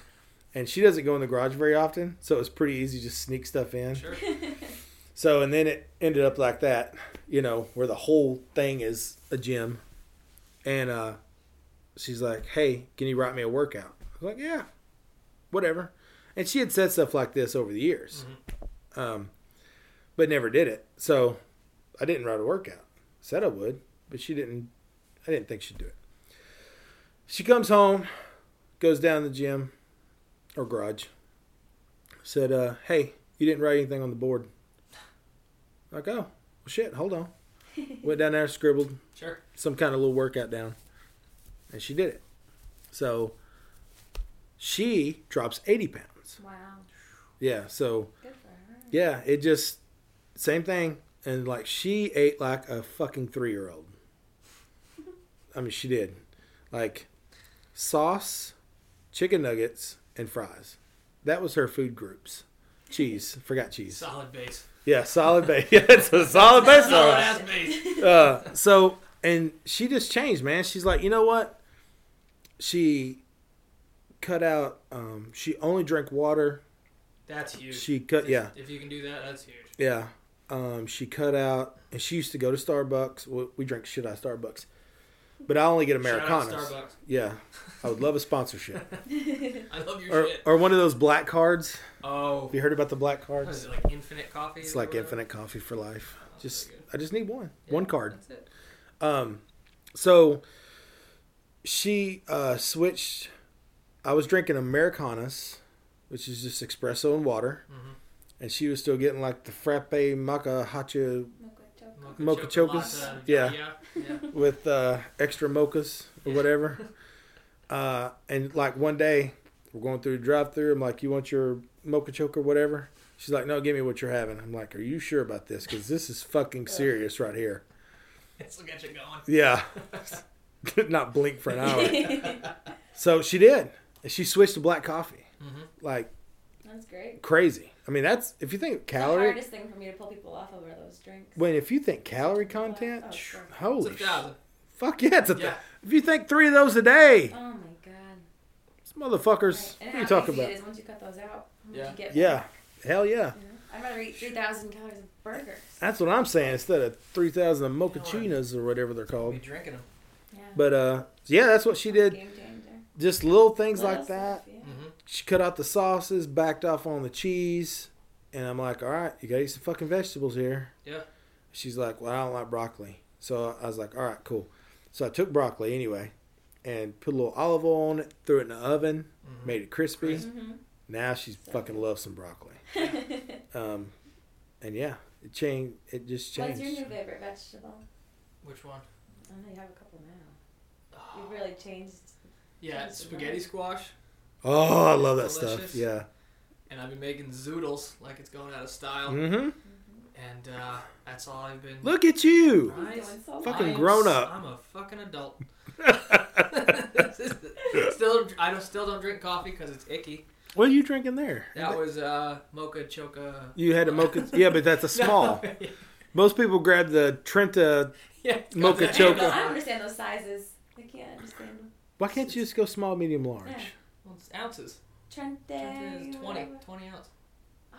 And she doesn't go in the garage very often, so it was pretty easy to just sneak stuff in. Sure. [laughs] So, and then it ended up like that, you know, where the whole thing is a gym. And uh, she's like, hey, can you write me a workout? I was like, yeah, whatever. And she had said stuff like this over the years, Mhm. um, but never did it. So I didn't write a workout. Said I would, but she didn't, I didn't think she'd do it. She comes home, goes down to the gym or garage, said, uh, hey, you didn't write anything on the board. Like, oh, well, shit, hold on. [laughs] Went down there, scribbled Sure. some kind of little workout down, and she did it. So she drops 80 pounds. Wow. Yeah, so Good for her. yeah, it just, same thing. And like, she ate like a fucking three year old. I mean, she did. Like, sauce, chicken nuggets, and fries. That was her food groups. Cheese. Forgot cheese. Solid base. Yeah, solid base. [laughs] Yeah, it's a solid base. Solid ass base. uh, so and she just changed, man. She's like, you know what? She cut out. Um, she only drank water. That's huge. She cut. If- Yeah, If you can do that, that's huge. yeah. Um, she cut out, and she used to go to Starbucks. We, we drink shit out of Starbucks, but I only get Shout out Americanos. Starbucks. Yeah, I would love a sponsorship, [laughs] I love your or shit. or one of those black cards. Oh. Have you heard about the black What is cards? it, like infinite coffee? It's like whatever? infinite coffee for life. Oh, Just. I just need one, Yeah, one card. That's it. Um, so she uh, switched. I was drinking Americanas, which is just espresso and water, Mhm. And she was still getting like the frappe maca hacha Mocha. Chocas? Yeah. Yeah. yeah. [laughs] with uh, extra mochas or Yeah. whatever. [laughs] Uh, and like one day, we're going through the drive-through. I'm like, "You want your mocha choke or whatever?" She's like, "No, give me what you're having." I'm like, "Are you sure about this? Because this is fucking serious right here." It's will get you going. Yeah, [laughs] not blink for an hour. So she did. And She switched to black coffee. Mhm. Like That's great. crazy. I mean, that's if you think calorie. The calorie. hardest thing for me to pull people off of are those drinks. When if you think calorie content, Oh, sure. It's holy a sh- thousand. fuck yeah, it's a th- Yeah. If you think three of those a day, Oh my god. these motherfuckers. Right. And What are you talking about? It is once you cut those out. Yeah. You get Yeah, back, hell yeah. you know? I'd rather eat 3,000 calories of burgers. That's what I'm saying. Instead of three thousand Yeah, mochachinas or whatever they're called. Be drinking them. Yeah. But uh, yeah, that's what she did. Game changer. Just little things Little like that. yeah. Mm-hmm. She cut out the sauces, backed off on the cheese, and I'm like, all right, you gotta eat some fucking vegetables here. Yeah. She's like, well, I don't like broccoli. So I was like, all right, cool. So I took broccoli anyway, and put a little olive oil on it, threw it in the oven, Mhm. made it crispy. Crisp. Mhm. Now she fucking loves some broccoli. [laughs] Um, and yeah, it changed. It just changed. What's your new favorite vegetable? Which one? I know you have a couple now. You've really changed. Yeah, Change spaghetti squash, Oh, I love that Delicious. stuff. Yeah. and I've been making zoodles like it's going out of style, Mm-hmm. and uh, that's all I've been. Look at you. Right? Doing so Fucking I am grown up. I'm a fucking adult. [laughs] [laughs] still, I don't still don't drink coffee because it's icky. What are you drinking there? That was uh, mocha choca. You had a [laughs] mocha. Yeah, but that's a small. No. Most people grab the Trenta. yeah, Mocha choca. I don't understand those sizes. I can't understand them. Why can't you just go small, medium, large? Yeah. Well, it's ounces. Trente. It's 20, whatever. 20 ounce. Oh.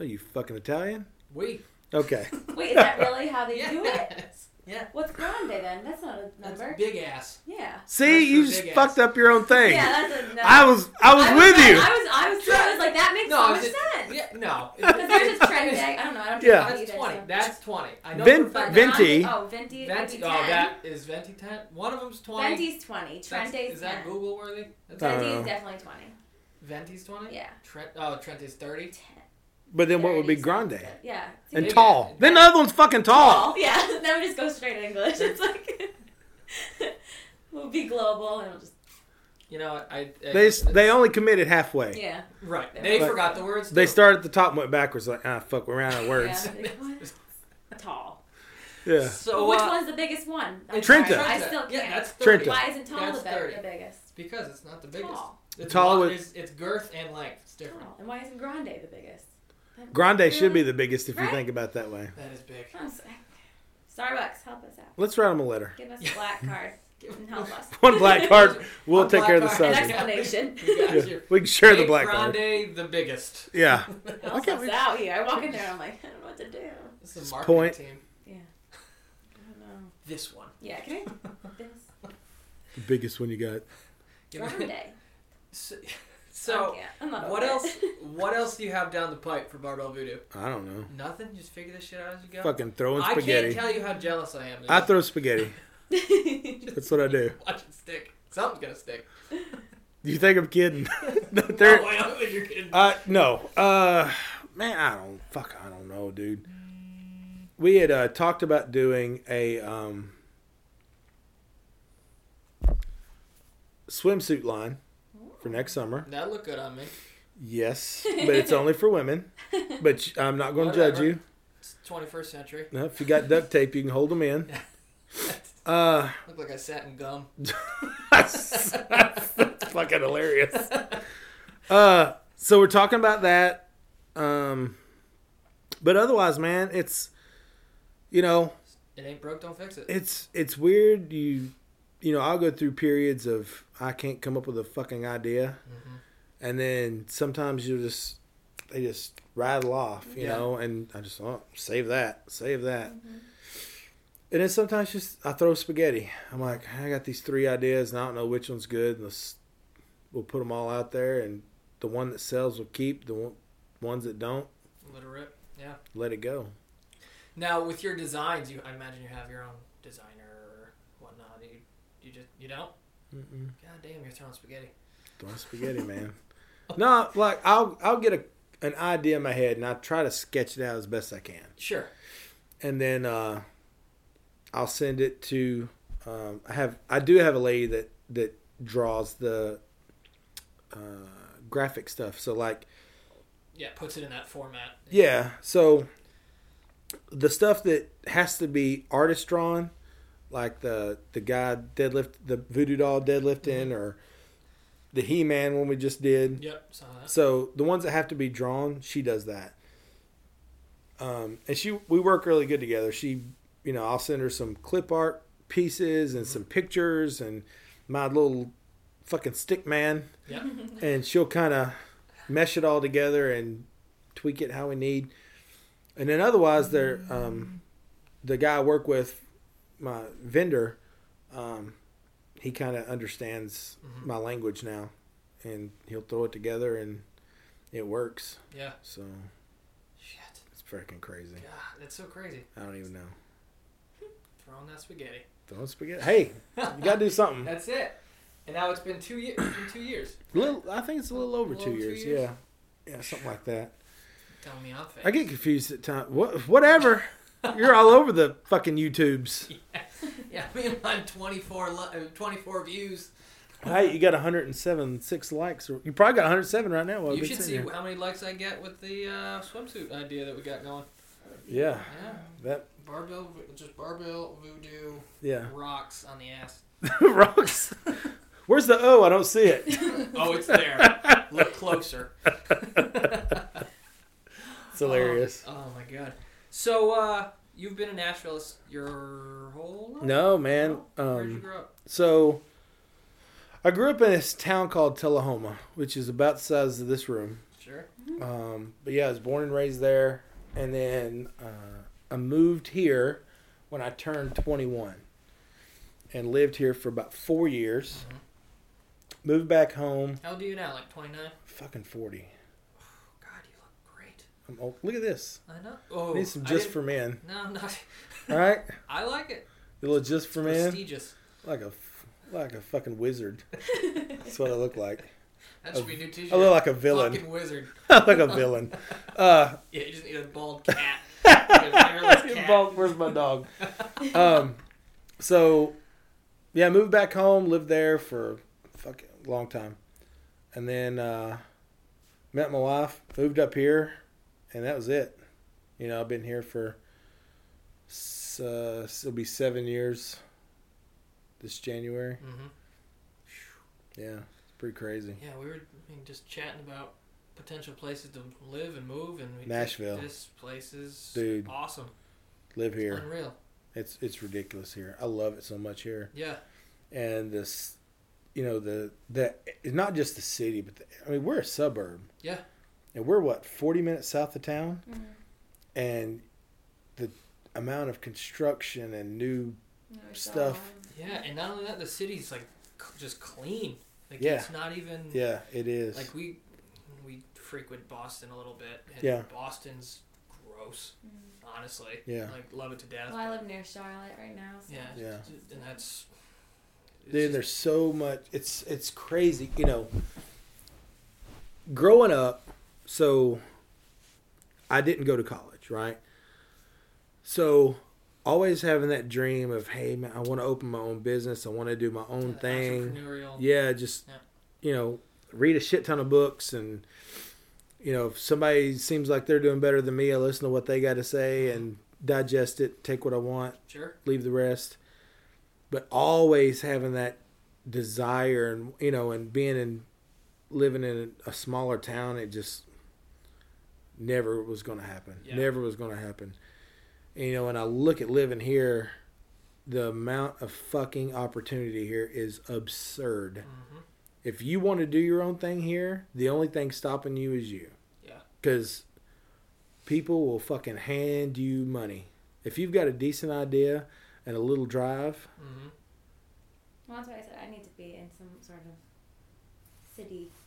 Are you fucking Italian? We. Okay. [laughs] Wait, is that really how they [laughs] do it? Yes. Yeah. What's grande then? That's not a That's number. big ass. Yeah. See, That's you just big fucked up your own thing. Yeah, that's a no. I was, I was I with I you. was, I was, I was like, that makes No, so much was sense. Yeah, no. [laughs] Because there's just trend I don't know. I don't Yeah. know That's either, 20. so- That's 20. I know Vin- for Venti. Oh, Venti. Venti. Venti Oh, that is Venti 10. One of them's 20. Venti's 20. That's- Trente's Is that Google worthy? That's Venti is definitely 20. Venti's 20? Yeah. Trent, oh, Trent is 30. 10. But then what would be grande? sounds good. Yeah. And Big tall. ass. Then the other one's fucking tall. Tall. Yeah. [laughs] then we just go straight to English. It's like. [laughs] we'll be global and we'll just. You know, I. I They it's- they only committed halfway. Yeah. Right. They Like- forgot the words. They too. started at the top and went backwards. Like ah fuck, we're out of [laughs] words. Yeah. Tall. Yeah. So, Well, which uh, one's the biggest one? I'm Trenta. sorry, I still can't. Yeah, that's Trenta. Why isn't tall That's the, be- the biggest? Because it's not the biggest. Tall. It's Tall lo- with- it's, it's girth and length. It's different. Tall. And why isn't grande the biggest? Grande should be the biggest if you think about it that way. That is big. I'm. Starbucks, help us out. Let's write them a letter. Give us a black [laughs] card Give- and help us. One black card. We'll One take care of the black card. An subject. explanation. [laughs] Yeah. We can share the Make black card. Grande the biggest. Yeah. [laughs] Help can't us we- out here. I walk in there and I'm like, I don't know what to do. This is a marketing point. team. Yeah. I don't know. This one. Yeah, can I? This. The biggest one you got. Grande. So, I so can't. I'm not what else? [laughs] What else do you have down the pipe for barbell voodoo? I don't know. Nothing. Just figure this shit out as you go. Fucking throwing spaghetti. I can't tell you how jealous I am. I throw spaghetti. [laughs] [laughs] That's what I do. watch it stick. Something's gonna stick. You think I'm kidding? no, No, I don't think you're kidding. Uh, no. Uh, man, I don't. Fuck, I don't know, dude. We had uh, talked about doing a um, swimsuit line for next summer. That'd look good on me. Yes, [laughs] but it's only for women. But I'm not going to judge you. It's 21st century. No, if you got duct [laughs] tape, you can hold them in. [laughs] Uh, Look like I sat in gum. that's, that's fucking hilarious. Uh, so we're talking about that. Um, but otherwise, man, it's you know, It ain't broke, don't fix it. it's it's weird. You you know, I'll go through periods of I can't come up with a fucking idea, Mhm. and then sometimes you just they just rattle off, you Yeah. know, and I just oh, save that, save that. And then sometimes just I throw spaghetti. I'm like, I got these three ideas, and I don't know which one's good. And let's we'll put them all out there, and the one that sells will keep. The one, ones that don't, Let it rip. Yeah. let it go. Now with your designs, you I imagine you have your own designer or whatnot. You you just you don't. Mm-mm. God damn, you're throwing spaghetti. Throwing spaghetti, man. [laughs] No, like I'll I'll get a an idea in my head, and I try to sketch it out as best I can, Sure. and then uh, I'll send it to. Um, I have I do have a lady that that draws the uh, graphic stuff. So like Yeah, puts it in that format. Yeah. So the stuff that has to be artist drawn, like the the guy deadlift, the voodoo doll deadlifting, or the He Man one we just did. Yep. So the ones that have to be drawn, she does that. Um, and she we work really good together. She, you know, I'll send her some clip art pieces and some pictures and my little fucking stick man Yep. [laughs] and she'll kind of mesh it all together and tweak it how we need. And then otherwise, there, um, the guy I work with, my vendor, um, he kind of understands Mhm. my language now, and he'll throw it together and it works. Yeah. So Shit. it's freaking crazy. God, that's so crazy. I don't even know. [laughs] Throwing that spaghetti. Throwing spaghetti. Hey, you gotta do [laughs] something. That's it. And now it's been two years. [coughs] Been two years. little, I think it's a little over A two little two years. years? Yeah, yeah, something like that. Telling me I'm. I get confused at times. What, whatever. You're all over the fucking YouTubes. [laughs] Yeah, I mean, I'm 24, li- uh, 24 views. Hey, you got 107, six likes. or- You probably got 107 right now. while you should see here. how many likes I get with the uh, swimsuit idea that we got going. Yeah, Yeah, that. barbell, just barbell voodoo Yeah, rocks on the ass. [laughs] Rocks. Where's the O? I don't see it. [laughs] Oh, it's there. Look closer. It's hilarious. Oh, oh my god. So, uh, you've been in Nashville your whole life? No, man. No? Where'd you Um, grow up? so I grew up in this town called Tullahoma, which is about the size of this room. Sure. Um, but yeah, I was born and raised there, and then uh, I moved here when I turned 21, and lived here for about four years. Mhm. Moved back home, How old are you now? Like 29? fucking 40. God, you look great. I'm old. Look at this. I know. Oh, I need some just didn't- for men. No, no. All right, [laughs] I like it. a little just for men, Prestigious. like a like a fucking wizard. That's what I look like. [laughs] That should be a new t-shirt. I look like a villain. Fucking wizard. [laughs] I look like a villain. Uh, Yeah, you just need a bald cat. You get a hairless cat. Bulk, where's my dog? um, so yeah, moved back home, lived there for a fucking long time, and then uh, met my wife, moved up here, and that was it. You know, I've been here for uh, it'll be seven years this January. hmm Yeah, it's pretty crazy. Yeah, we were I mean, just chatting about potential places to live and move, and Nashville. This place is Dude. awesome, Live here, unreal. it's it's ridiculous here. I love it so much here. Yeah, and this you know the the it's not just the city but the, i mean we're a suburb Yeah. And we're what 40 minutes south of town Mhm. and the amount of construction and new There's Stuff. all- yeah, and not only that, the city's like just clean. Like Yeah. it's not even yeah it is like we we frequent Boston a little bit, and Yeah. Boston's gross. Mhm. Honestly, Yeah. like love it to death. Well, I live near Charlotte right now. So. yeah, Yeah. and that's it's Dude, just- there's so much it's it's crazy you know growing up so i didn't go to college right? So always having that dream of hey man i want to open my own business. I want to do my own uh, thing. yeah just Yeah. you know read a shit ton of books and you know if somebody seems like they're doing better than me i listen to what they got to say and digest it take what i want Sure. leave the rest. But always having that desire and you know and being in living in a smaller town it just never was going to happen Yeah. never was going to happen and, you know and i look at living here the amount of fucking opportunity here is absurd hmm if you want to do your own thing here the only thing stopping you is you Yeah. because people will fucking hand you money if you've got a decent idea and a little drive Mm-hmm. Well, that's why I said I need to be in some sort of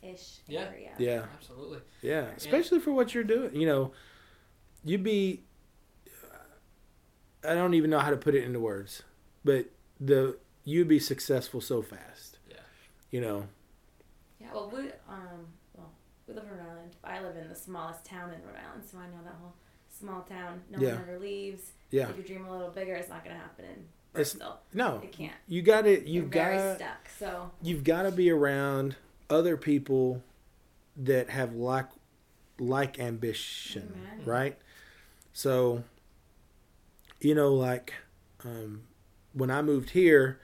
city-ish Yeah. area. yeah Absolutely. Yeah, especially for what you're doing. You know, you'd be. I don't even know how to put it into words, but the you'd be successful so fast. Yeah. You know. Yeah, well, we um, well, we live in Rhode Island. I live in the smallest town in Rhode Island, so I know that whole small town. No Yeah. one ever leaves. Yeah. If you dream a little bigger, it's not gonna happen in It's- Bristol. No. It can't. You got it. You're You've very got. stuck. So You've got to be around other people that have like like ambition, Amen. right? So, you know, like um, when I moved here,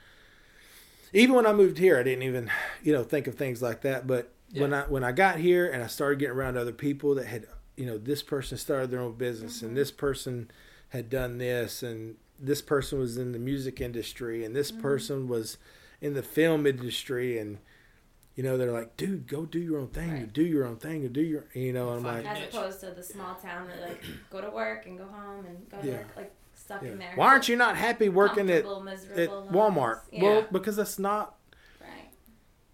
even when I moved here, I didn't even, you know, think of things like that. But when I when I got here and I started getting around other people that had, you know, this person started their own business and this person had done this and this person was in the music industry and this person was in the film industry and you know they're like dude go do your own thing Right. do your own thing you do your you know and i'm like as opposed to the small town where like go to work and go home and go to Yeah. work like stuck yeah. in there. why aren't you not happy working at, at walmart. Yeah. well because that's not right.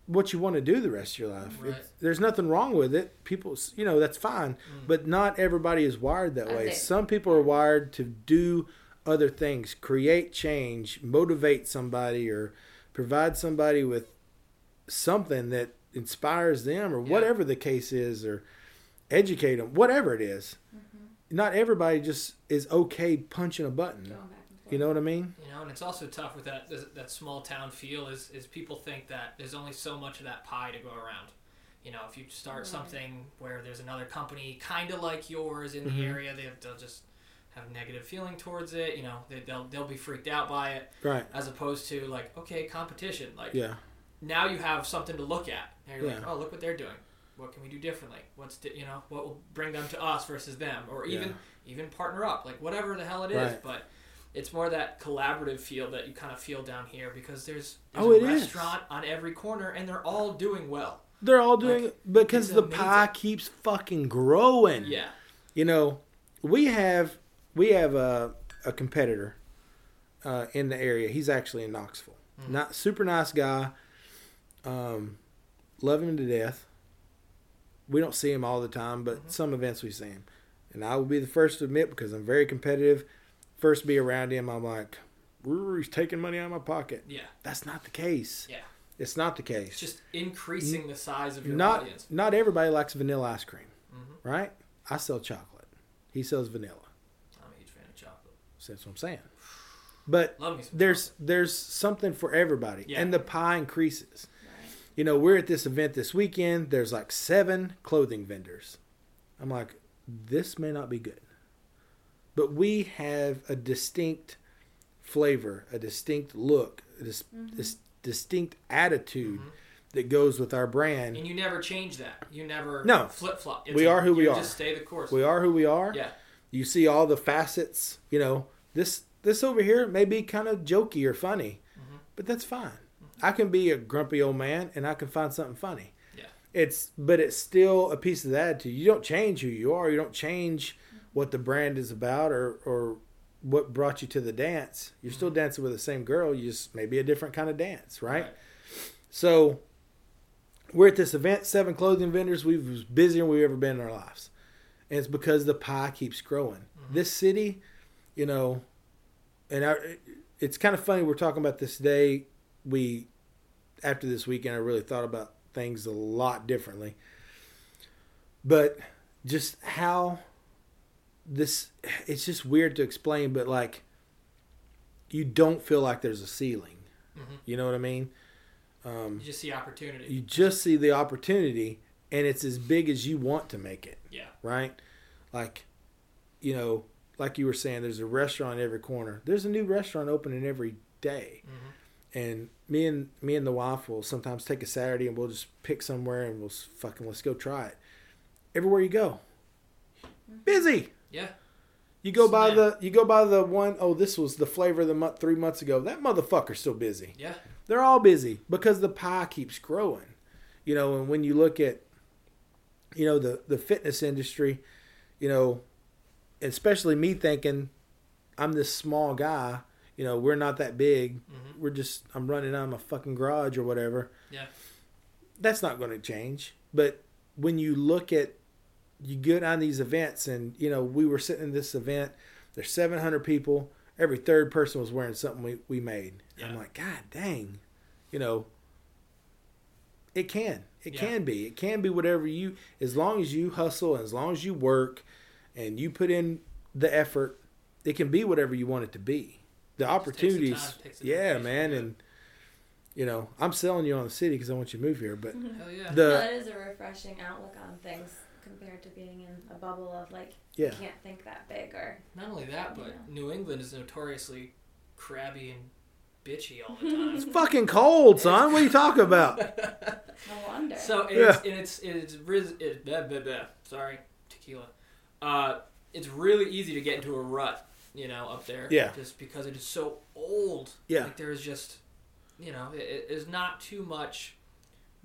what you want to do the rest of your life Right. It's- there's nothing wrong with it people you know that's fine Mm. but not everybody is wired that That's way it. some people are wired to do other things create change motivate somebody or provide somebody with something that inspires them or Yeah. whatever the case is or educate them whatever it is. Mm-hmm. not everybody just is okay punching a button Going back and forth. you know what i mean You know, and it's also tough with that that small town feel is is people think that there's only so much of that pie to go around. You know, if you start Right. something where there's another company kind of like yours in Mhm. the area, they, they'll just have negative feeling towards it. You know, they, they'll they'll be freaked out by it, Right. as opposed to like, okay, competition. Like Yeah. Now you have something to look at. And you're like, oh, look what they're doing. What can we do differently? What's di- you know what will bring them to us versus them, or even Yeah. even partner up, like whatever the hell it is. Right. But it's more that collaborative feel that you kind of feel down here because there's, there's Oh, a it is. restaurant on every corner and they're all doing well. They're all doing Like, because the amazing. pie keeps fucking growing. Yeah. You know, we have we have a a competitor uh, in the area. He's actually in Knoxville. Mhm. Not super nice guy. Um, love him to death. We don't see him all the time, but Mhm. some events we see him. And I will be the first to admit because I'm very competitive. First be around him, I'm like, "Ooh, he's taking money out of my pocket. Yeah. That's not the case. Yeah. It's not the case. It's just increasing the size of your not audience. not everybody likes vanilla ice cream, hmm right? I sell chocolate. He sells vanilla. I'm a huge fan of chocolate. So that's what I'm saying. But Love me some there's chocolate. there's something for everybody, Yeah. and the pie increases. You know, we're at this event this weekend. There's like seven clothing vendors. I'm like, this may not be good, but we have a distinct flavor, a distinct look, a dis- Mhm. this distinct attitude Mhm. that goes with our brand. And you never change that. You never No. flip flop. We are who we you are. Just stay the course. We are who we are. Yeah. You see all the facets. You know, this this over here may be kind of jokey or funny, Mhm. but that's fine. I can be a grumpy old man and I can find something funny. Yeah. It's but it's still a piece of the attitude. You don't change who you are. You don't change what the brand is about or or what brought you to the dance. You're still Mhm. dancing with the same girl. You just maybe a different kind of dance, right? So we're at this event, seven clothing vendors. We've was busier than we've ever been in our lives. And it's because the pie keeps growing. Mhm. This city, you know, and I, it's kind of funny we're talking about this today. We after this weekend I really thought about things a lot differently. But just how this it's just weird to explain, but like you don't feel like there's a ceiling. Mhm. You know what I mean? Um, You just see opportunity. you just see the opportunity and it's as big as you want to make it yeah. right like you know like you were saying there's a restaurant in every corner there's a new restaurant opening every day hmm and me and me and the wife will sometimes take a saturday and we'll just pick somewhere and we'll fucking let's go try it. Everywhere you go. Mm-hmm. Busy. Yeah. you go by Smack. the you go by the one oh this was the flavor of the month three months ago. That motherfucker's still busy. Yeah. they're all busy because the pie keeps growing. You know and when you look at you know the the fitness industry you know especially me thinking i'm this small guy you know we're not that big. Hmm we're just i'm running out of my fucking garage or whatever. Yeah. that's not going to change. But when you look at you get on these events and you know we were sitting in this event there's 700 people. Every third person was wearing something we, we made. I'm like god dang. You know it can. It Yeah. can be. It can be whatever you as long as you hustle and as long as you work and you put in the effort it can be whatever you want it to be the takes the opportunities time, yeah dedication, man yeah. and you know i'm selling you on the city because i want you to move here but Hell yeah. the no, that is a refreshing outlook on things compared to being in a bubble of like yeah you can't think that big or Not only that, but Yeah. New England is notoriously crabby and bitchy all the time. It's fucking cold, son. What are you talking about? [laughs] no wonder. So it's and it's it's riz, it, blah, blah, blah, sorry tequila. Uh, it's really easy to get into a rut, you know, up there. Yeah. Just because it is so old. Yeah. Like there's just, you know, it, it is not too much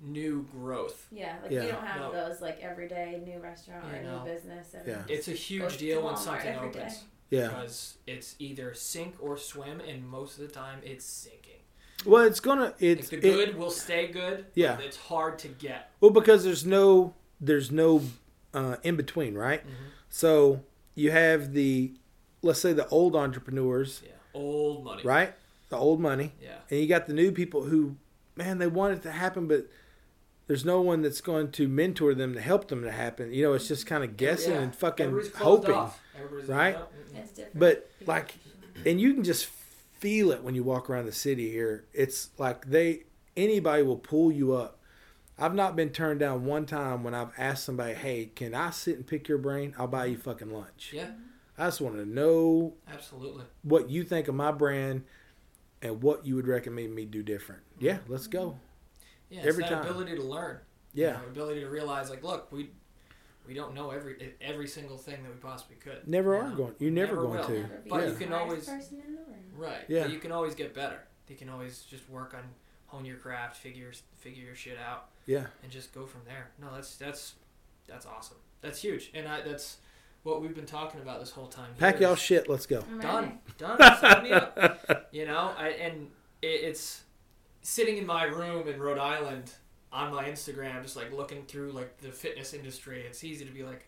new growth. yeah, like Yeah. you don't have No. those like everyday new restaurant Yeah, or no. new business. And Yeah. It's a huge deal when something opens. day. Yeah. Because it's either sink or swim, and most of the time it's sinking. Well, it's gonna. It's If the it- good will stay good, Yeah. but it's hard to get. well because there's no there's no uh, in between, right? Mm-hmm. So you have the let's say the old entrepreneurs, Yeah, old money. right? The old money, Yeah, and you got the new people who, man, they want it to happen, but there's no one that's going to mentor them to help them to happen. You know, it's just kind of guessing Yeah. and fucking Everybody's hoping. off. Mm-hmm. Everybody's right? Different. But like, and you can just feel it when you walk around the city here. It's like they anybody will pull you up. I've not been turned down one time when I've asked somebody, "Hey, can I sit and pick your brain? I'll buy you fucking lunch." Yeah, I just want to know Absolutely. what you think of my brand and what you would recommend me do different. Mm-hmm. Yeah, let's go. Yeah, it's Every that time. ability to learn. you Yeah, know, ability to realize like, look, we we don't know every every single thing that we possibly could. never you are going. You're never, Never going will. to. Never be But the you can always- person in the room. Right. Yeah. But you can always get better. You can always just work on hone your craft, figure figure your shit out, Yeah, and just go from there. No, that's that's that's awesome. That's huge, and I, that's what we've been talking about this whole time. pack y'all shit. Let's go. I'm done done sign me up [laughs] you know I, and it, it's sitting in my room in rhode island on my instagram just like looking through like the fitness industry it's easy to be like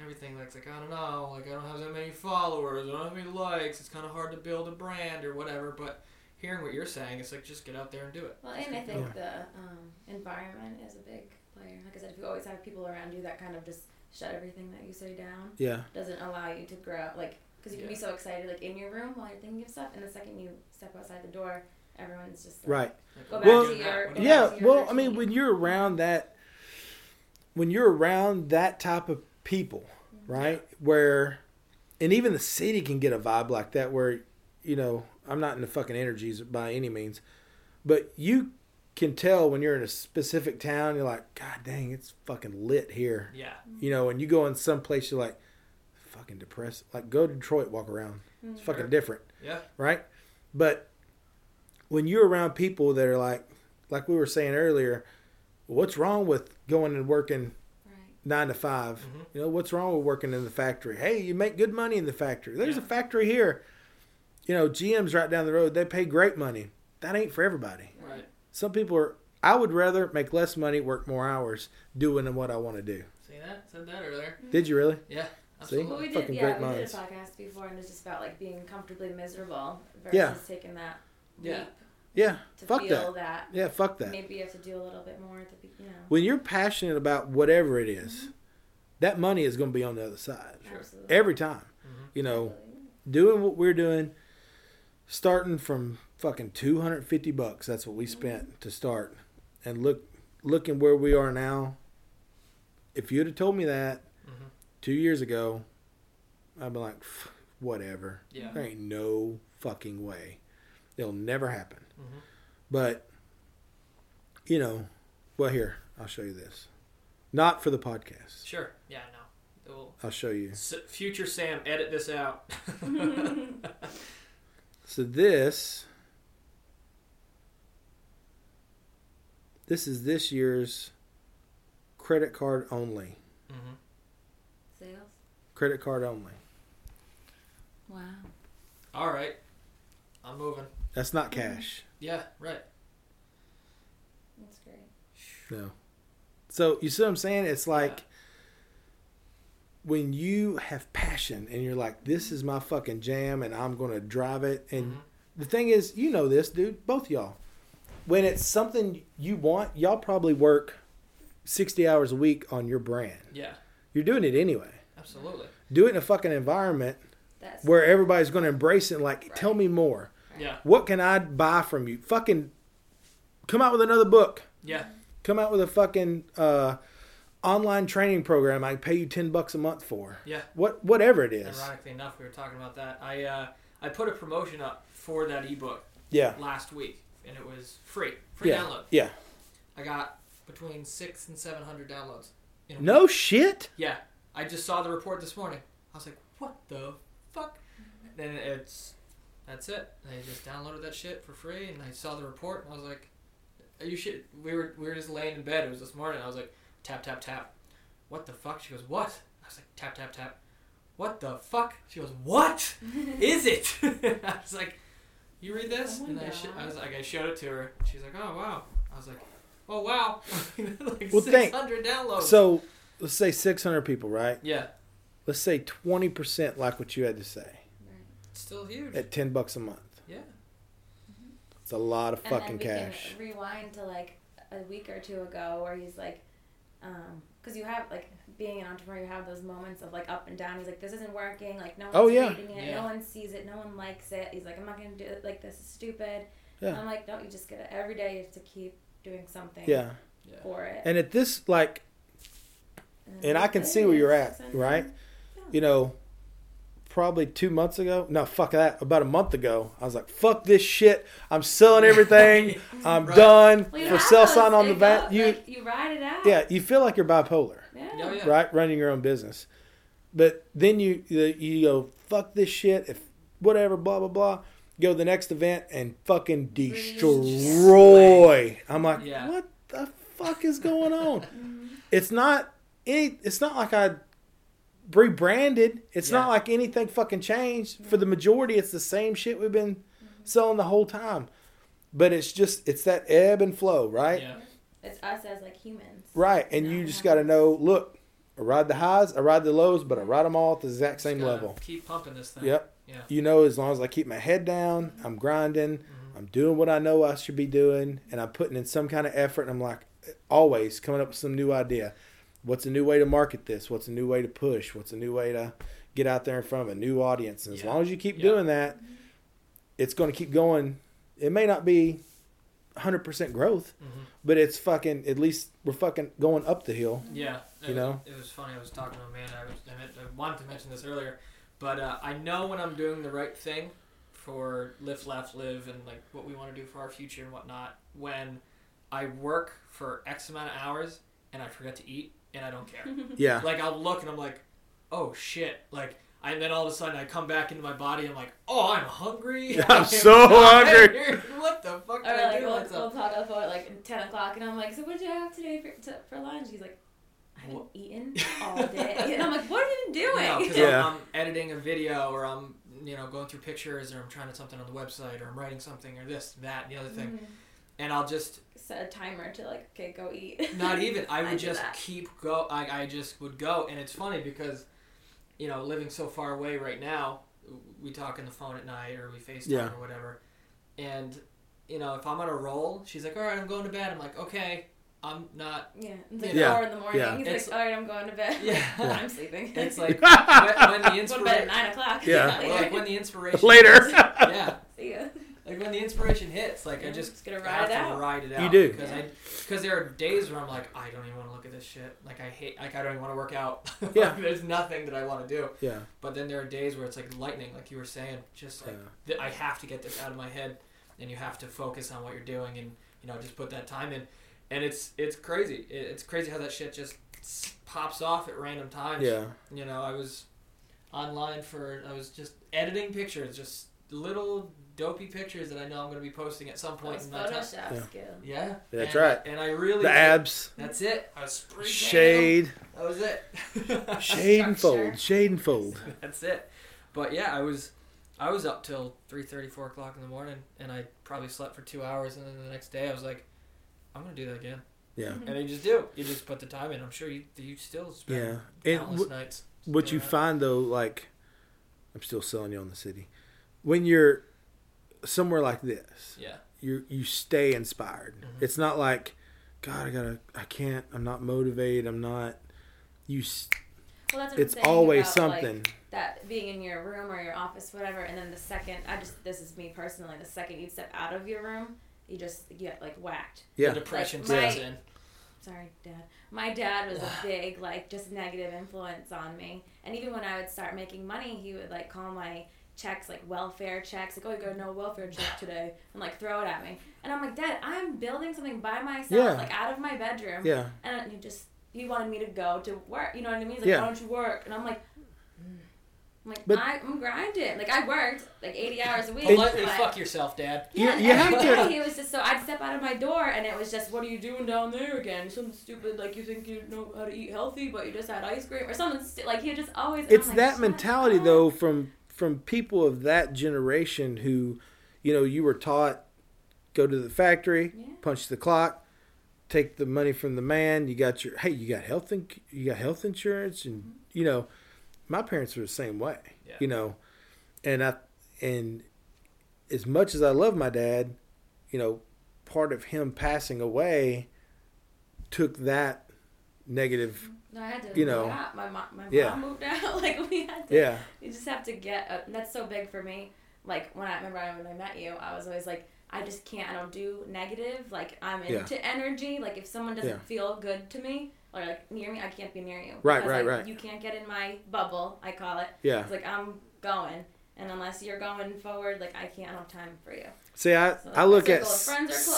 everything like, like i don't know like i don't have that many followers i don't have any likes it's kind of hard to build a brand or whatever but hearing what you're saying it's like just get out there and do it Well, and I think the um, environment is a big player. Like I said, if you always have people around you that kind of just shut everything that you say down, Yeah, doesn't allow you to grow. Like, because you can be so excited, like in your room while you're thinking of stuff, and the second you step outside the door, everyone's just like, right. Like, Go oh, back Well, to your- now? What do you- Yeah, to your well, I mean, when you're around that, when you're around that type of people, mm-hmm. right? Where, and even the city can get a vibe like that. Where, you know, I'm not in the fucking energies by any means, but you can tell when you're in a specific town. You're like, God dang, it's fucking lit here. yeah You know, when you go in some place, you're like, fucking depressed. Like, go to Detroit, walk around. It's fucking Sure. different yeah right? But when you're around people that are like, like we were saying earlier, what's wrong with going and working right. nine to 5 Mhm. You know, what's wrong with working in the factory? Hey, you make good money in the factory. There's Yeah. a factory here. You know, GM's right down the road. They pay great money. That ain't for everybody. Right Some people are. I would rather make less money, work more hours, doing what I want to do. see that said that earlier Did you really? yeah See? absolutely Well, we did, Fucking yeah, great we minds. did a podcast before, and it's just about like being comfortably miserable versus Yeah. taking that Yeah. leap Yeah. to Fuck feel that. that. Yeah. Fuck that. Maybe you have to do a little bit more at the be- you know. When you're passionate about whatever it is, that money is going to be on the other side Absolutely. every time. Mhm. You know, Absolutely. doing what we're doing, starting from fucking 250 bucks. That's what we spent to start. And look, looking where we are now. If you'd have told me that Mhm. two years ago, I'd be like, whatever. yeah There ain't no fucking way. It'll never happen. Mhm. But, you know, well, here, I'll show you this. Not for the podcast. sure yeah no We'll- I'll show you. S- future Sam, edit this out. [laughs] [laughs] [laughs] So this this is this year's credit card only. hmm Sales. Credit card only. Wow. All right, I'm moving. That's not cash. Yeah, right. That's great. No. So you see what I'm saying? It's like Yeah. when you have passion and you're like, this is my fucking jam and I'm gonna drive it and Mhm. the thing is, you know this, dude, both y'all. When it's something you want, y'all probably work sixty hours a week on your brand. Yeah, You're doing it anyway. absolutely. Do it in a fucking environment That's where everybody's going to embrace it and like, Right. tell me more. Yeah, What can I buy from you? Fucking come out with another book. yeah, Come out with a fucking uh, online training program I pay you 10 bucks a month for. yeah. What whatever it is. Ironically enough, we were talking about that. I uh, I put a promotion up for that ebook Yeah. last week, and it was free, free Yeah. download. Yeah. I got between six and seven hundred downloads. in a No week. shit. Yeah, I just saw the report this morning. I was like, what the fuck? And then it's that's it. I just downloaded that shit for free, and I saw the report, and I was like, "Are you shit?" We were we were just laying in bed. It was this morning. I was like, tap tap tap. What the fuck? She goes, what? I was like, tap tap tap. What the fuck? She goes, what [laughs] is it? [laughs] I was like, you read this? Oh and I, sh- I was like, I showed it to her. She's like, oh wow. I was like, oh wow. [laughs] like Well, thank- 600 downloads. So let's say 600 people, right? yeah, Let's say 20% like what you had to say it's still huge. at 10 bucks a month. yeah. It's a lot of and fucking then we cash. Can rewind to like a week or two ago where he's like, um, because you have like being an entrepreneur, you have those moments of like up and down. He's like, this isn't working. Like no oh, one's Oh, yeah. reading it. Yeah. No one sees it. No one likes it. He's like, I'm not gonna do it. Like this is stupid. Yeah. I'm like, don't you just get it every day? You have to keep doing something Yeah. Yeah. for it. And at this, like, then and I can see where you're at, 600." right? Yeah. You know, probably two months ago. No, fuck that. About a month ago, I was like, "Fuck this shit. I'm selling everything. [laughs] I'm Right. done Well, for have sell sign on the van." go- You, like, you ride it out. yeah, you feel like you're bipolar, Yeah. Oh, yeah. right? Running your own business, but then you you you go, "Fuck this shit." If whatever, blah blah blah. Go to the next event and fucking destroy. I'm like, Yeah. what the fuck is going on? [laughs] Mm-hmm. it's not any. It's not like I rebranded. It's not like anything fucking changed. For the majority, it's the same shit we've been selling the whole time. But it's just it's that ebb and flow, right? Yeah. It's us as like humans. Right, and you just got to know. Look, I ride the highs, I ride the lows, but I ride them all at the exact same Just level. Keep pumping this thing. Yep. Yeah. You know, as long as I keep my head down, I'm grinding, Mhm. I'm doing what I know I should be doing, and I'm putting in some kind of effort. And I'm like, always coming up with some new idea. What's a new way to market this? What's a new way to push? What's a new way to get out there in front of a new audience? And as Yeah. long as you keep Yeah. doing that, it's going to keep going. It may not be 100% growth, Mhm. but it's fucking, at least we're fucking going up the hill. Yeah, You it, know? it was funny. I was talking to Amanda. I, was, I, I wanted to mention this earlier, but uh, I know when I'm doing the right thing for lift, laugh, live, and like what we want to do for our future and whatnot. When I work for X amount of hours and I forget to eat and I don't care. [laughs] Yeah. like I'll look and I'm like, oh shit, like. And then all of a sudden I come back into my body. I'm like, oh, I'm hungry. [laughs] I'm I'm so hungry. [laughs] What the fuck Or did I like do? we'll, What's we'll up? talk about like at ten o'clock, and I'm like, "So what did you have today for, to, for lunch?" He's like, "I haven't What? eaten all day," and I'm like, "What have you been doing?" No, because Yeah. I'm, I'm editing a video or I'm you know going through pictures or I'm trying to something on the website or I'm writing something or this that and the other thing, Mhm. and I'll just Set a timer to like, okay, go eat. not [laughs] even I I would do just that. keep go I I just would go and it's funny because you know living so far away right now we talk on the phone at night or we FaceTime Yeah. or whatever, and you know if I'm on a roll she's like all right I'm going to bed I'm like okay I'm not Yeah, it's like Yeah. four in the morning. Yeah. He's It's- like, "All right, I'm going to bed." Yeah. [laughs] I'm sleeping. it's like [laughs] when, when the Go at inspiration nine o'clock. Yeah. well, like when the inspiration Later. yeah See ya. Like when the inspiration hits, like I just just gotta have ride it to out. ride it out. You do. because I because there are days where I'm like I don't even want to look at this shit. Like I hate like I don't even want to work out. [laughs] Yeah. there's nothing that I want to do. Yeah. But then there are days where it's like lightning, like you were saying, just like th- I have to get this out of my head, and you have to focus on what you're doing, and you know just put that time in, and it's it's crazy. It, it's crazy how that shit just pops off at random times. Yeah. You know, I was online for I was just editing pictures, just little dopey pictures that I know I'm going to be posting at some point Those in my time. Photoshop Yeah. skill. Yeah, That's and, right. And I really The abs, That's it. I was spray painting shade, them. That was it. [laughs] shade and Structure. fold, shade and fold. That's it. But yeah, I was I was up till 3:30, 4 o'clock in the morning, and I probably slept for two hours, and then the next day I was like, I'm gonna do that again. Yeah. Mm-hmm. And you just do. You just put the time in. I'm sure you you still spend Yeah. And countless wh- nights. what you that. find though, like, I'm still selling you on the city. When you're somewhere like this, Yeah. you you stay inspired. Mhm. It's not like, God, I gotta, I can't, I'm not motivated, I'm not. You, s- Well, that's what it's I'm saying always about, like, something. that being in your room or your office, whatever, and then the second, I just this is me personally. The second you step out of your room, you just get like whacked. yeah, The depression Like, sets my- in. Sorry, Dad. My dad was a big like just negative influence on me, and even when I would start making money, he would like call my checks like welfare checks, like oh you got no welfare check [sighs] today, and like throw it at me, and I'm like, Dad, I'm building something by myself, Yeah. like out of my bedroom, yeah, and he just he wanted me to go to work. You know what I mean? He's like, Yeah. why don't you work? And I'm like. I'm like, But- I, I'm grinding. Like I worked like 80 hours a week. Politely but- fuck yourself, Dad. You- yeah, you and have to- day He was just so I'd step out of my door and it was just, what are you doing down there again? Something stupid like you think you know how to eat healthy, but you just had ice cream or something. Stu- like he just always. it's like, that mentality up." though from from people of that generation who, you know, you were taught go to the factory, Yeah. punch the clock, take the money from the man. You got your hey, you got health in, you got health insurance, and mm-hmm. you know, my parents were the same way. Yeah. You know, and I and as much as I love my dad, you know, part of him passing away took that negative. Mm-hmm. No, I had to you know, out. My mom, my yeah. mom moved out. [laughs] like we had to. Yeah, You just have to get. A, that's so big for me. Like when I remember when I met you, I was always like, I just can't. I don't do negative. Like I'm Yeah. into energy. Like if someone doesn't Yeah. feel good to me, or like near me, I can't be near you. Right, right, like, right. You can't get in my bubble. I call it. Yeah. It's like I'm going, and unless you're going forward, like I can't I don't have time for you. See, I, So, like, I look at close,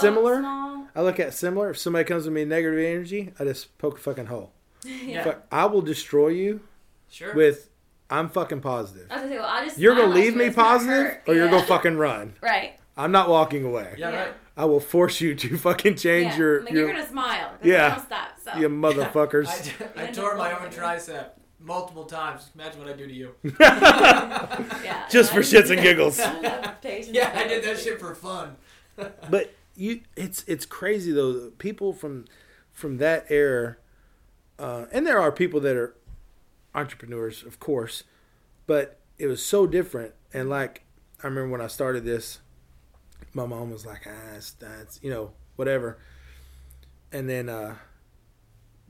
similar. small. I look at similar. If somebody comes to me negative energy, I just poke a fucking hole. [laughs] yeah. Fuck, I will destroy you Sure. with. I'm fucking positive. I was gonna say, well, I'll just You're gonna leave me positive, hurt. or you're gonna fucking run. [laughs] right. I'm not walking away. yeah, Yeah. right. I will force you to fucking change yeah. your Like, your you're gonna smile. Yeah. Stop. So. you [laughs] motherfuckers. I, I tore my own no. tricep multiple times. Imagine what I do to you. yeah. Just for I- shits and giggles. I don't have patience Yeah, I did that shit for fun. but you, it's it's crazy though. People from from that era, uh, and there are people that are entrepreneurs, of course, but it was so different. And like I remember when I started this, my mom was like, "Ah, it's, that's you know whatever," and then uh,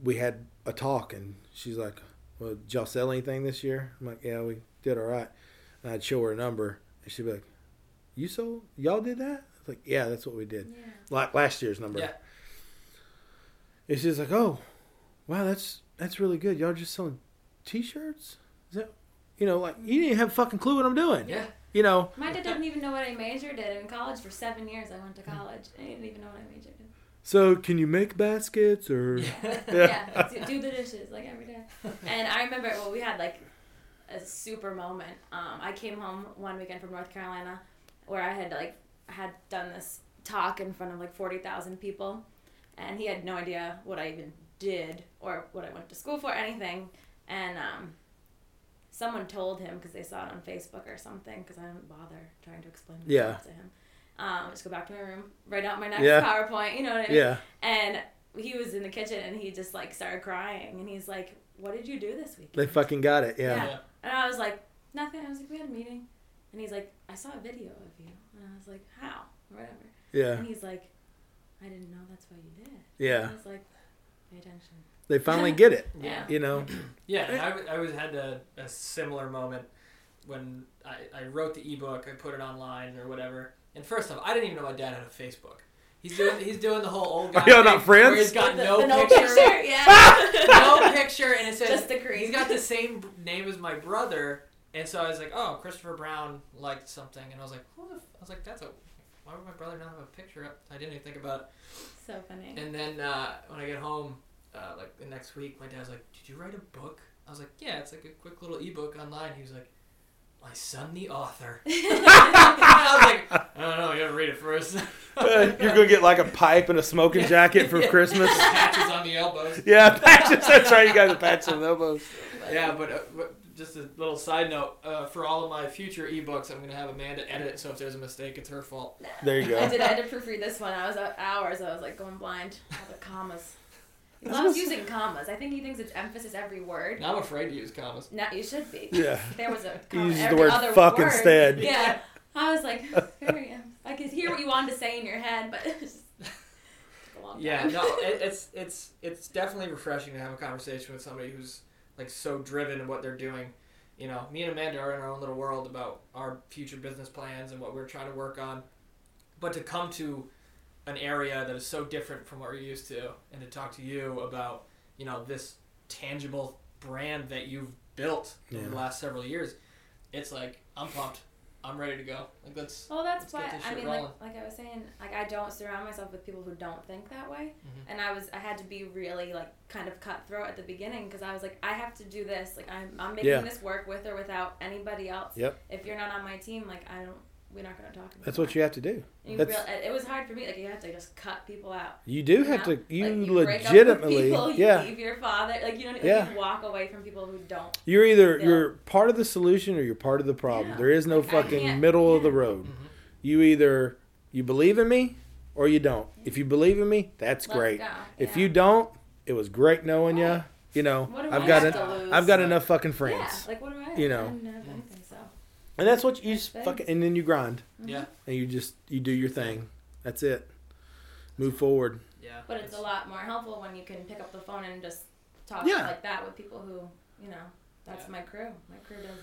we had a talk, and she's like, "Well, did y'all sell anything this year?" I'm like, "Yeah, we did all right." And I'd show her a number, and she'd be like, "You sold? Y'all did that?" I was like, "Yeah, that's what we did." Yeah. like last year's number. Yeah. It's just like, oh, wow, that's that's really good. Y'all just selling T-shirts? Is that, you know, like you didn't have a fucking clue what I'm doing. Yeah. You know, My dad doesn't even know what I majored in. In college for seven years, I went to college. I didn't even know what I majored in. so can you make baskets or? yeah, [laughs] do, do the dishes like every day. And I remember, well, we had like a super moment. Um, I came home one weekend from North Carolina, where I had like had done this talk in front of like forty thousand people, and he had no idea what I even did or what I went to school for, anything. And um, someone told him because they saw it on Facebook or something. Because I didn't bother trying to explain Yeah. to him. Um, just go back to my room, write out my next Yeah. PowerPoint. You know what I mean? Yeah. And he was in the kitchen and he just like started crying and he's like, "What did you do this week?" They fucking got it. Yeah. Yeah. And I was like, "Nothing." I was like, "We had a meeting," and he's like, "I saw a video of you," and I was like, "How?" Or whatever. Yeah. And he's like, "I didn't know that's what you did." Yeah. I was like, "Pay attention." They finally [laughs] get it. Yeah. You know. [clears throat] Yeah, I, I, w- I was had a, a similar moment when I, I wrote the ebook, I put it online or whatever. And first off, I didn't even know my dad had a Facebook. He's doing he's doing the whole old guy. Are y'all not friends? Where he's got The- no the no picture, picture, yeah. [laughs] no picture, and it says Just the crease. he's got the same name as my brother. And so I was like, oh, Christopher Brown liked something, and I was like, who the f-? I was like, that's a why would my brother not have a picture up? I didn't even think about it. So funny. And then uh, when I get home, uh, like the next week, my dad's like, "Did you write a book?" I was like, "Yeah, it's like a quick little ebook online." He was like, "My son, the author." [laughs] I was like, "I don't know. You gotta read it first. Uh, You're gonna get like a pipe and a smoking [laughs] jacket for Yeah. Christmas. [laughs] Patches on the elbows. Yeah, patches. That's right. You got the patches on the elbows. Yeah, but, uh, but just a little side note: uh, for all of my future ebooks, I'm gonna have Amanda edit. So if there's a mistake, it's her fault. There you go. I did. I had to proofread this one. I was at hours. I was like going blind. All the commas. He [laughs] That's loves what's- using commas. I think he thinks it's emphasis every word. Now I'm afraid to use commas. No, you should be. Yeah. [laughs] There was a He comma uses the word other fuck word. instead. Yeah. [laughs] I was like, here. I could hear what you wanted to say in your head, but it just took a long Yeah, time. no, it, it's it's it's definitely refreshing to have a conversation with somebody who's like so driven in what they're doing. You know, me and Amanda are in our own little world about our future business plans and what we're trying to work on. But to come to an area that is so different from what we're used to, and to talk to you about you know this tangible brand that you've built over the last several years, it's like I'm pumped. I'm ready to go. Like let's. Well, that's why get this I shit mean, rolling. like, like I was saying, like I don't surround myself with people who don't think that way, Mhm. and I was I had to be really like kind of cutthroat at the beginning because I was like I have to do this, like I'm I'm making Yeah. this work with or without anybody else. Yep. If you're not on my team, like I don't, we're not gonna talk. About it. That's what you have to do. That's- real, it was hard for me. Like you have to just cut people out. You do you have know? to. You Like, break up with legitimately. people, [laughs] you yeah. leave your father. Like you know, like, Yeah. you walk away from people who don't. You're either Yeah. you're part of the solution or you're part of the problem. Yeah. There is no Like, fucking can't- middle of the yeah. road. Mhm. You either you believe in me or you don't. If you believe in me, that's Let's great. go. If Yeah. you don't, it was great knowing you. You know, What do I've I got have an, to lose? I've got enough fucking friends. Yeah, like what do I? You know. I didn't have anything, so. And that's what you just fucking and then you grind mm-hmm. Yeah, and you just you do your thing. That's it. Move forward. yeah. But it's a lot more helpful when you can pick up the phone and just talk Yeah. like that with people who, you know, that's Yeah. my crew. My crew doesn't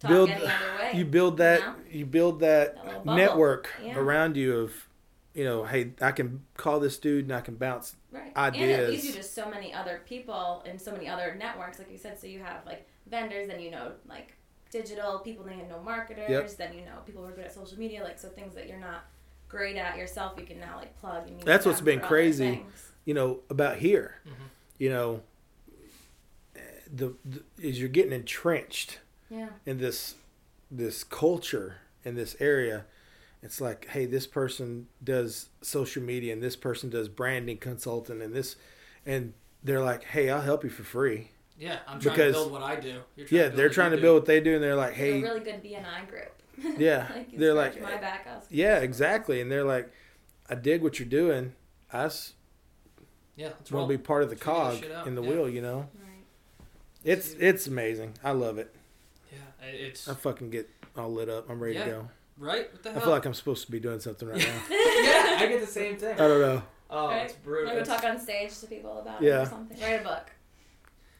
talk Build- any other way. You build that know? you build that That network Yeah. around you of you know, hey, I can call this dude and I can bounce. Right. And it ideas. leads you to so many other people and so many other networks, like you said. So you have like vendors, and you know like digital people, then you know marketers, Yep. then you know people who are good at social media. Like so things that you're not great at yourself, you can now like plug and use That's what's been crazy. You know about here. Mhm. You know, the, the is you're getting entrenched Yeah. in this this culture in this area. It's like, hey, this person does social media and this person does branding consulting and this, and they're like, hey, I'll help you for free. Yeah, I'm trying Because- to build what I do. You're Yeah, to they're trying you to do. build what they do, and they're like, Hey, hey, a really good BNI group. [laughs] Yeah, like they're like- my back. I'll yeah, exactly, and they're like, I dig what you're doing. I just Yeah, let's want roll. to be part of the Figure this cog in the yeah. wheel. You know, Right. it's it's amazing. I love it. Yeah, it's I fucking get all lit up. I'm ready Yeah. to go. right. What the hell? I feel like I'm supposed to be doing something right [laughs] now. yeah, I get the same thing. I don't know. Oh, Right. it's brutal. Like we It's- talk on stage to people about it Yeah. or something. Write a book.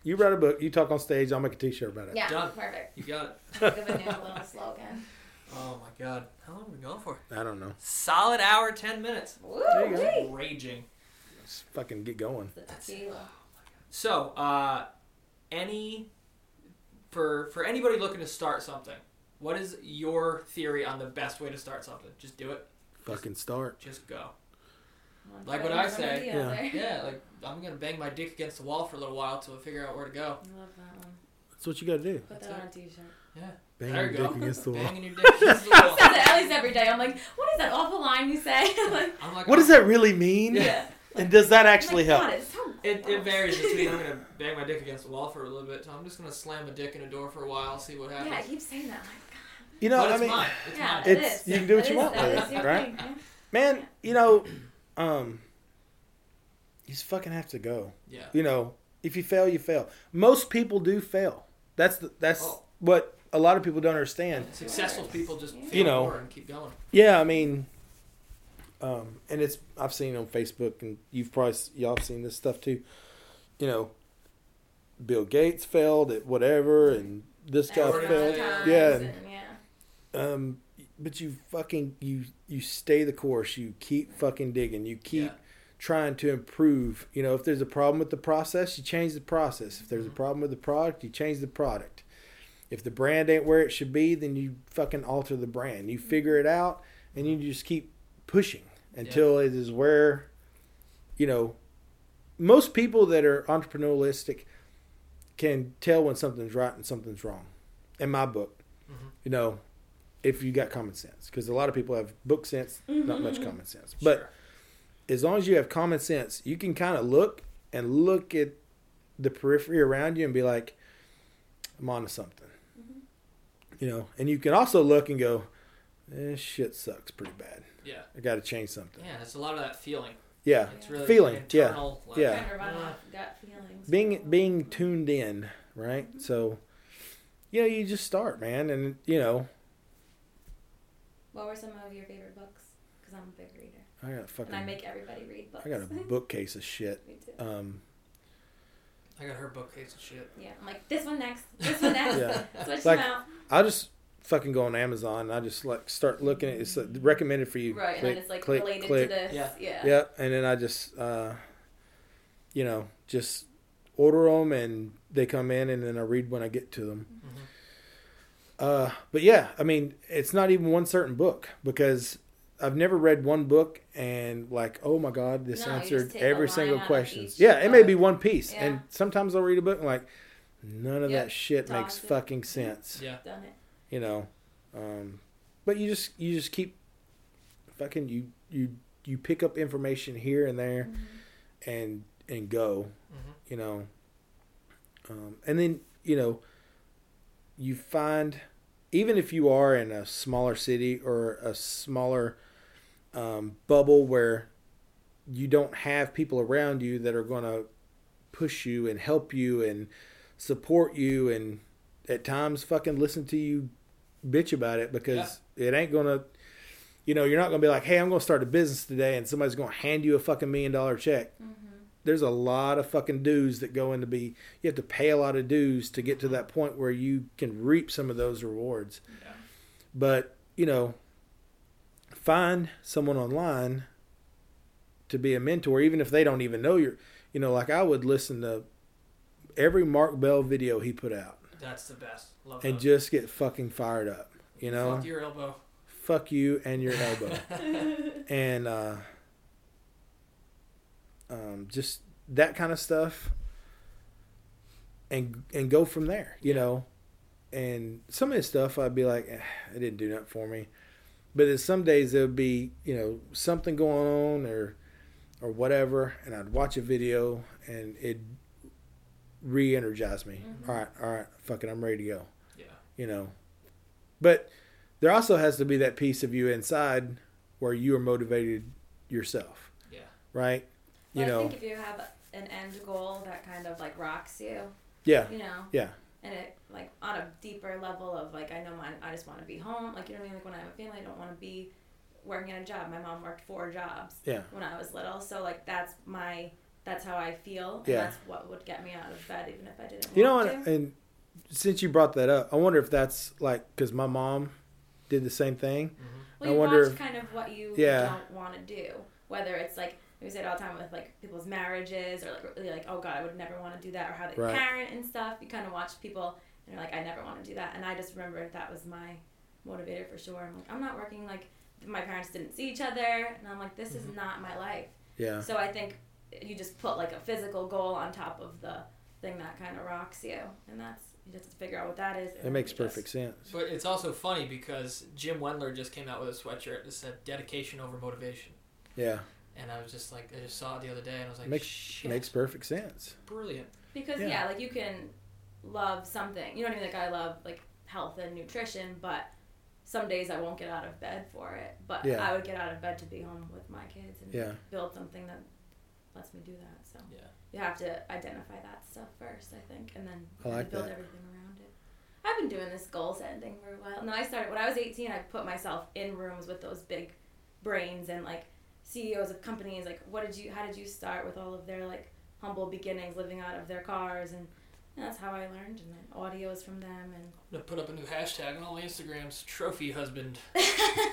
You write a book. You talk on stage. I'll make a T-shirt about it. Yeah, Done. perfect. You got it. [laughs] Think of a new little slogan. Oh my god, how long have we going for? I don't know. Solid hour, ten minutes. Woo! There you go. wee. Raging. Let's fucking get going. The tequila. So, uh, any for for anybody looking to start something, what is your theory on the best way to start something? Just do it. Fucking start. Just go. One Like foot what in I front of say. the Yeah. other. Yeah, like I'm gonna bang my dick against the wall for a little while till I figure out where to go. I love that one. That's what you got to do. Put that it. on a t-shirt. Yeah. Bang there your you go. dick against the [laughs] wall. Banging your dick against the [laughs] I wall. say that at least every day. I'm like, what is that awful line you say? [laughs] like, I'm like, What does that really mean? yeah. And does that actually like, help? God, it's so It, it varies between I'm gonna bang my dick against the wall for a little bit, so I'm just gonna slam a dick in a door for a while, see what happens. Yeah, I keep saying that. Like, You know, but I it's mean, mine. It's yeah, mine. it It's- is. you can do what It you is- want with it, right? yeah. man, you know, um, you just fucking have to go. Yeah. You know, if you fail, you fail. Most people do fail. That's the, that's Oh. what a lot of people don't understand. Successful people just You know. more and keep going. Yeah, I mean, um, and it's I've seen on Facebook, and you've probably y'all have seen this stuff too. You know, Bill Gates failed at whatever, and this guy Already failed. failed. Yeah. And, yeah. Um, but you fucking you you stay the course. You keep fucking digging. You keep Yeah. Trying to improve. You know, if there's a problem with the process, you change the process. If there's a Mhm. problem with the product, you change the product. If the brand ain't where it should be, then you fucking alter the brand. You figure it out, and you just keep pushing until it is where, you know, most people that are entrepreneurialistic can tell when something's right and something's wrong. In my book, Mhm. you know, if you got common sense, because a lot of people have book sense, not much common sense, [laughs] but Sure. As long as you have common sense, you can kind of look and look at the periphery around you and be like, I'm on to something. Mhm. You know, and you can also look and go, this shit sucks pretty bad. yeah. I got to change something. Yeah, it's a lot of that feeling. Yeah. It's really Feeling, yeah. like, Yeah. Kind of run off gut feelings. Being being tuned in, right? So, you know, you just start, man, and you know, What were some of your favorite books? Because I'm a big reader, I got a fucking, and I make everybody read books. I got a [laughs] bookcase of shit. Me too. Um, I got her bookcase of shit. yeah, I'm like this one next, this one next. [laughs] Yeah. [laughs] Switch Like- them out. I'll just fucking go on Amazon and I just like start looking at it's uh, recommended for you. Right, and then it's like click, related click. to this. Yeah. Yeah. Yeah, and then I just, uh, you know, just order them and they come in and then I read when I get to them. Mhm. Uh, but yeah, I mean, it's not even one certain book because I've never read one book and like, oh my god, this No, answered just take a every single question. each Yeah, it may be one piece, Yeah. and sometimes I'll read a book and like, none of Yep, that shit toss makes it. fucking sense. Yeah. Done it. You know, um, but you just you just keep fucking you you you pick up information here and there Mhm. and and go Mhm. you know um, and then you know you find even if you are in a smaller city or a smaller um, bubble where you don't have people around you that are going to push you and help you and support you and at times fucking listen to you bitch about it because it ain't going to you know you're not going to be like hey i'm going to start a business today and somebody's going to hand you a fucking million dollar check Mhm. there's a lot of fucking dues that go into be you have to pay a lot of dues to get to that point where you can reap some of those rewards Yeah. but you know find someone online to be a mentor, even if they don't even know you're, you know, like I would listen to every Mark Bell video he put out That's the best. Love and those. just get fucking fired up, you know, Fuck your elbow. fuck you and your elbow, [laughs] [laughs] and uh, um, just that kind of stuff, and and go from there, you Yeah. know. And some of this stuff, I'd be like, eh, it didn't do nothing for me. But then some days there would be, you know, something going on or or whatever, and I'd watch a video and it re-energize me. Mhm. All right, all right, fucking, I'm ready to go. Yeah. You know, but there also has to be that piece of you inside where you are motivated yourself, Yeah. right? You know. I think if you have an end goal that kind of like rocks you, yeah, you know, yeah, and it like on a deeper level of like I know mine, I just want to be home. Like you know what I mean? Like when I have a family, I don't want to be working at a job. My mom worked four jobs yeah. when I was little, so like that's my that's how I feel, and Yeah. that's what would get me out of bed, even if I didn't. You know, want and, to. and since you brought that up, I wonder if that's like because my mom did the same thing. hmm Well, I you wonder watch if- kind of what you Yeah. don't want to do, whether it's like we say it all the time with like people's marriages or like really like oh god I would never want to do that or how they Right. parent and stuff. You kind of watch people and you're like I never want to do that, and I just remember that was my motivator for sure. I'm like I'm not working like my parents didn't see each other, and I'm like this is mm-hmm. not my life. Yeah, So I think you just put like a physical goal on top of the thing that kind of rocks you, and that's you just have to figure out what that is. it makes you just- perfect sense. But it's also funny because Jim Wendler just came out with a sweatshirt that said "Dedication over motivation," Yeah, and I was just like, I just saw it the other day, and I was like, Makes- "Shit, makes perfect sense. brilliant." Because Yeah. yeah. like you can love something. You know what I mean? Like I love like health and nutrition, but some days I won't get out of bed for it. But Yeah. I would get out of bed to be home with my kids and Yeah, build something that lets me do that. So Yeah. you have to identify that stuff first, I think, and then I like build that. everything around it. I've been doing this goal setting thing for a while. No, I started when I was 18. I put myself in rooms with those big brains and like CEOs of companies. Like, what did you? How did you start with all of their like humble beginnings, living out of their cars, and, and that's how I learned. And then audios from them, and I'm gonna put up a new hashtag on all my Instagrams: trophy husband. [laughs]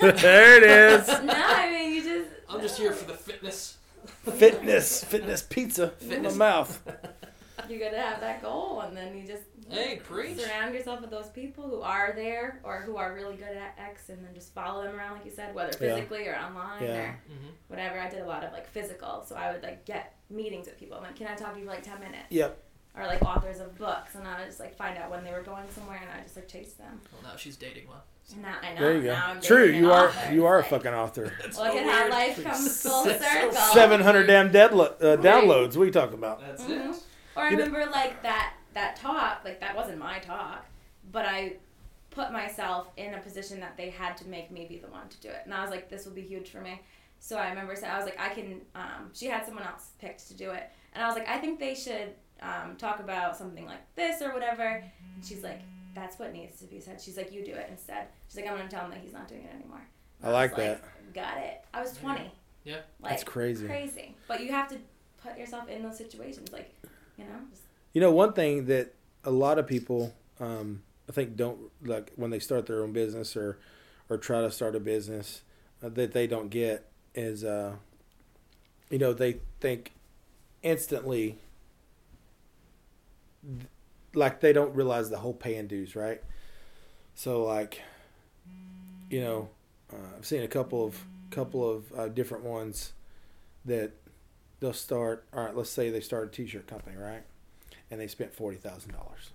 there it is. no, I mean you just. I'm just here for the fitness. Fitness, fitness pizza in my Fitness. [laughs] mouth. You gotta have that goal, and then you just Hey, preach. surround yourself with those people who are there or who are really good at X, and then just follow them around, like you said, whether Yeah. physically or online Yeah. or hmm whatever. I did a lot of like physical, so I would like get meetings with people. I'm like, can I talk to you for like ten minutes? Yep. Or like authors of books, and I would just like find out when they were going somewhere, and I just like chase them. Well, now she's dating one. And now I know. There you go. Now I'm True, you are author. you are a fucking author. [laughs] That's Look so at how life comes full [laughs] circle. Seven hundred damn deadlo- uh, downloads. What are you talking about? That's Mhm. it. Or I You know- remember like that that talk, like that wasn't my talk, but I put myself in a position that they had to make me be the one to do it, and I was like, this will be huge for me. So I remember saying, I was like, I can. Um, she had someone else picked to do it, and I was like, I think they should um, talk about something like this or whatever. And she's like, that's what needs to be said. She's like, you do it instead. She's like, I'm gonna tell him that he's not doing it anymore. I like was that. Got it. I was 20. Yeah. Like, That's crazy. Crazy. But you have to put yourself in those situations, like, you know. You know, one thing that a lot of people, um, I think, don't like when they start their own business or or try to start a business uh, that they don't get is, uh, you know, they think instantly, like they don't realize the whole pay and dues, right? So, like, you know, uh, I've seen a couple of couple of uh, different ones that they'll start. All right, let's say they start a t-shirt company, right? And they spent forty thousand dollars.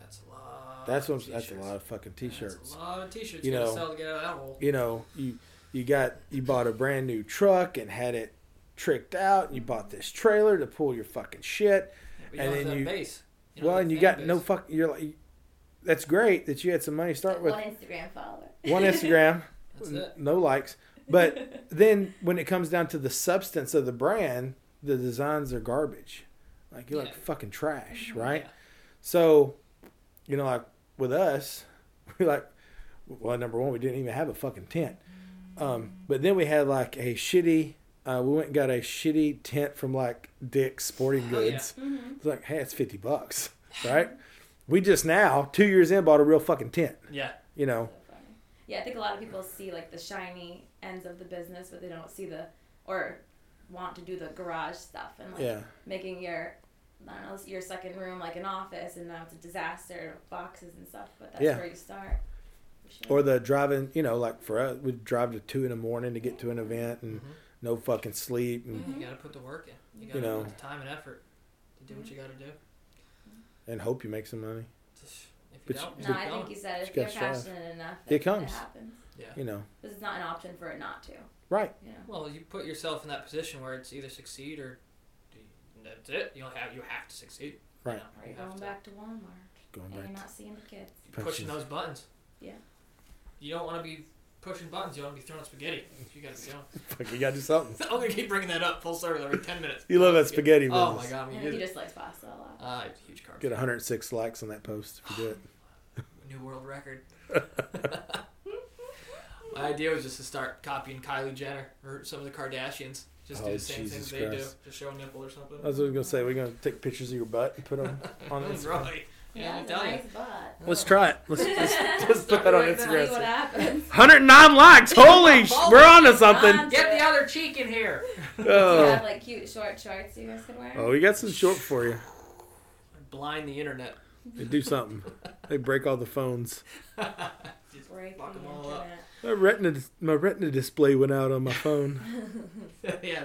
That's a lot. That's of what, that's a t-shirts. lot of fucking t-shirts. That's a lot of t-shirts You you know, sell to get out of that hole. You know, you you got you bought a brand new truck and had it tricked out. And you bought this trailer to pull your fucking shit. Yeah, you and don't then you- base. You don't well, and you fan got no base. fuck. You're like, that's great that you had some money to start with. one Instagram follower. One [laughs] Instagram, That's it. no likes. But then when it comes down to the substance of the brand, the designs are garbage. Like you're like fucking trash, right? Yeah. So, you know, like with us, [laughs] we like, well, number one, we didn't even have a fucking tent. Um, but then we had like a shitty. Uh, we went and got a shitty tent from like Dick's Sporting Oh, yeah. Goods. Mm-hmm. It's like, hey, it's fifty bucks, right? we just now, two years in, bought a real fucking tent. Yeah. You know. Yeah, I think a lot of people see like the shiny ends of the business, but they don't see the or want to do the garage stuff and like Yeah. making your I don't know your second room like an office, and now it's a disaster, boxes and stuff. But that's Yeah. where you start. sure. Or the driving, you know, like for us, we'd drive to two in the morning to get to an event and Mhm. no fucking sleep. And, Mm-hmm. You gotta put the work in. You You gotta know. put the time and effort to do what you gotta do. and hope you make some money. Just, you But don't, you- no, keep I think you said if You you're gotta strive. passionate enough, It it, comes. It happens. Yeah. You know, This is not an option for it not to. right? You know. Well, you put yourself in that position where it's either succeed or that's it. You don't have you have to succeed. Right. You know, Or you you're have going to. back to Walmart, Going and back. you're To, not seeing the kids. You're pushing those buttons. Yeah. You don't want to be pushing buttons. You want to be throwing spaghetti. You gotta be doing. [laughs] you gotta do something. [laughs] I'm gonna keep bringing that up full circle every ten minutes. You love that spaghetti Oh my business. god, And we he just likes pasta a lot. Uh, huge carb. Get 106 likes on that post if you do it. New world record. My idea was just to start copying Kylie Jenner or some of the Kardashians. Just do Oh, the same Jesus things they do. Christ. Just show a nipple or something. I was gonna say we're gonna take pictures of your butt and put them [laughs] on That's Instagram. right. Yeah, I it's tell a you. nice butt. Let's try it. Let's, let's, [laughs] let's put that on Let's see what Instagram. happens. [laughs] 109 likes. Holy, sh- we're on to something. Get the other cheek in here. Do you Oh, have like cute short shorts you guys could wear? oh, we got some short for you. Blind the internet. They do something. They break all the phones. Just Break fuck the 'em all up. My retina, my retina display went out on my phone. [laughs] [laughs] yeah,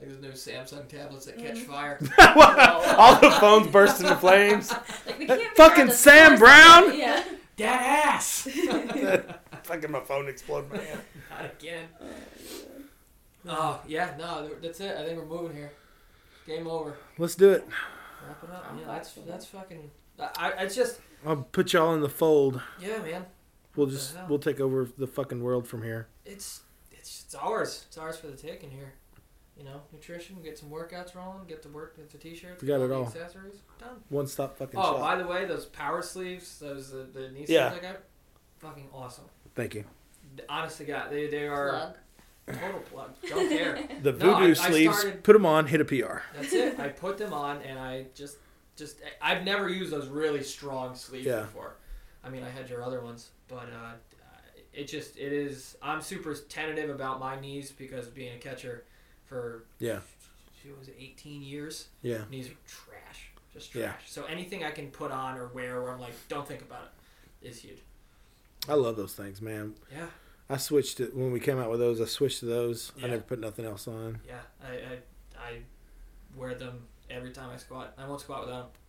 like those new Samsung tablets that Mm-hmm. catch fire. [laughs] all the phones burst into flames. Like, we can't figure Fucking out the Sam source Brown? of. Yeah. That ass. Fucking my phone exploded my hand. Not again. Oh yeah, no, that's it. I think we're moving here. Game over. Let's do it. Wrap it up. Yeah, that's that's fucking. I, I just I'll put y'all in the fold. yeah, man. We'll just we'll take over the fucking world from here. It's it's it's ours. It's ours for the taking here. You know, nutrition. Get some workouts rolling. Get the work. Get the t-shirts. We got it all. Accessories done. One stop fucking Oh, shop. by the way, those power sleeves, those the, the knee Yeah. sleeves I got, fucking awesome. Thank you. Honest to God, they they are Plug. total plug. Don't care. [laughs] The No, I- voodoo I sleeves. started- Put them on. Hit a PR. That's it. I put them on and I just just I've never used those really strong sleeves Yeah. before. I mean, I had your other ones, but uh, it just it is. I'm super tentative about my knees because being a catcher for Yeah. she was it 18 years. Yeah. Knees are trash, just trash. Yeah. So anything I can put on or wear where I'm like, don't think about it, is huge. I love those things, man. Yeah, I switched it when we came out with those. I switched to those. Yeah. I never put nothing else on. yeah. I I, I wear them every time I squat. I won't squat without them.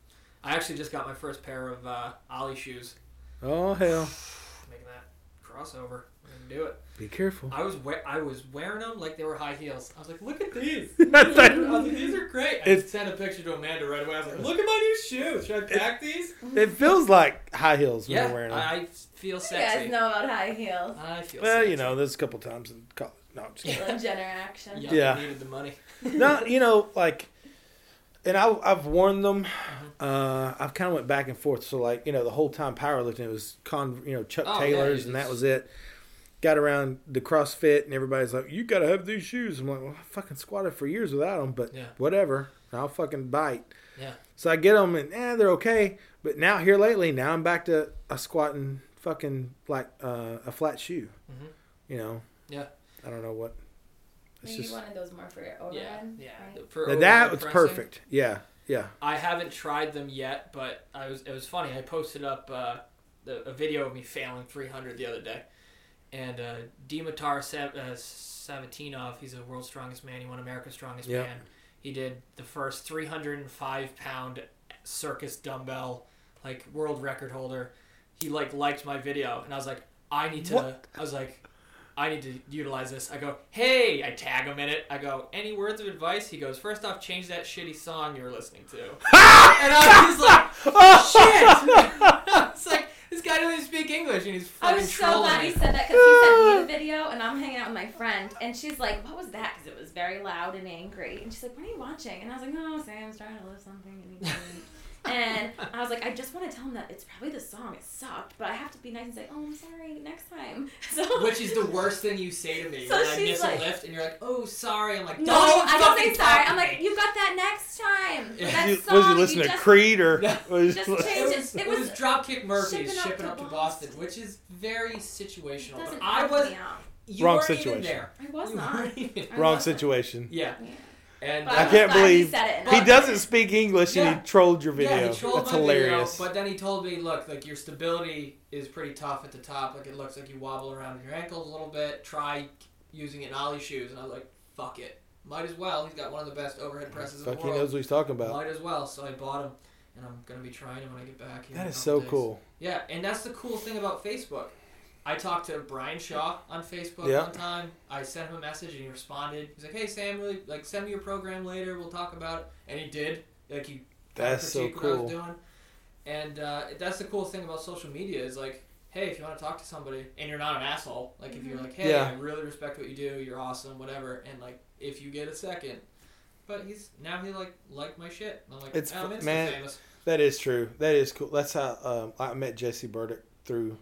I actually just got my first pair of uh, Oly shoes. Oh hell! [sighs] making that crossover. We're gonna do it. Be careful. I was we- I was wearing them like they were high heels. I was like, look at these. [laughs] I was like, these are great. I It's- sent a picture to Amanda right away. I was like, [laughs] look at my new shoes. Should I pack these? it feels like high heels when Yeah, you're wearing them. I, I feel sexy You sexy. guys know about high heels. I feel well, sexy. you know, there's a couple times in college. No, I'm just kidding. Caitlyn Jenner action. Yeah, Yeah. Needed the money. no, you know, like, and I, I've worn them. Uh, I've kind of went back and forth. So, like, you know, the whole time powerlifting, it was con, you know, Chuck Oh, Taylors, you and that was it. Got around the CrossFit, and everybody's like, "You got to have these shoes." I'm like, "Well, I fucking squatted for years without them, but Yeah. whatever. I'll fucking bite." Yeah. So I get them, and eh, they're okay. But now here lately, now I'm back to a squatting fucking like uh, a flat shoe. Mhm. You know. Yeah. I don't know what. It's Maybe just you wanted those more for your Yeah, overhead. yeah. right? For that was perfect. Yeah, yeah. I haven't tried them yet, but I was. It was funny. I posted up uh, the, a video of me failing 300 the other day, and uh, Dimitar Sav- uh, Savatinov, he's the world's strongest man. He won America's Strongest Yeah. Man. He did the first 305 pound circus dumbbell, like world record holder. He like liked my video, and I was like, I need to. What? I was like. I need to utilize this. I go, hey, I tag him in it. I go, any words of advice? He goes, first off, change that shitty song you were listening to. [laughs] and I was like, Oh shit! [laughs] it's like, this guy doesn't even speak English and he's fucking I was so glad me. he said that because he sent me the [laughs] video and I'm hanging out with my friend and she's like, "What was that?" Because it was very loud and angry. And she's like, "What are you watching?" And I was like, "No, Sam's trying to lift something." And, I was like, I just want to tell him that it's probably the song. It sucked, but I have to be nice and say, oh, I'm sorry. Next time. [laughs] So Which is the worst thing you say to me. So when I she's miss like- a lift and you're like, oh, sorry. I'm like, no, I don't say fucking sorry. I'm like, me." you got that next time. That song, was you listening to just, Creed or Yeah. [laughs] was just you- change It it. was, It it was was Dropkick Murphys shipping shipping, up up, to to Boston, which is very situational. But I was me out. you Wrong situation. There. I was You not. I wrong situation? Yeah, Yeah. And But uh, I can't believe he said it. He doesn't speak English and he trolled your video. Yeah, he trolled That's my hilarious. Video, but then he told me, look, like your stability is pretty tough at the top. Like it looks like you wobble around your ankles a little bit. Try using it in Oly shoes. And I was like, fuck it, might as well. He's got one of the best overhead presses in the world. he knows what he's talking about. Might as well. So I bought him, and I'm gonna be trying him when I get back. here in That a is couple so days. cool. Yeah, and that's the cool thing about Facebook. I talked to Brian Shaw on Facebook Yeah. one time. I sent him a message and he responded. He's like, "Hey Sam, really like send me your program later. We'll talk about it." And he did. Like he That's so critiqued what I was cool. doing. And uh, that's the cool thing about social media is like, hey, if you want to talk to somebody and you're not an asshole, like if you're like, hey, Yeah. I really respect what you do, you're awesome, whatever, and like if you get a second. But he's now he like liked my shit. And I'm like, It's oh, I'm man, famous. That is true. That is cool. That's how um, I met Jesse Burdick through.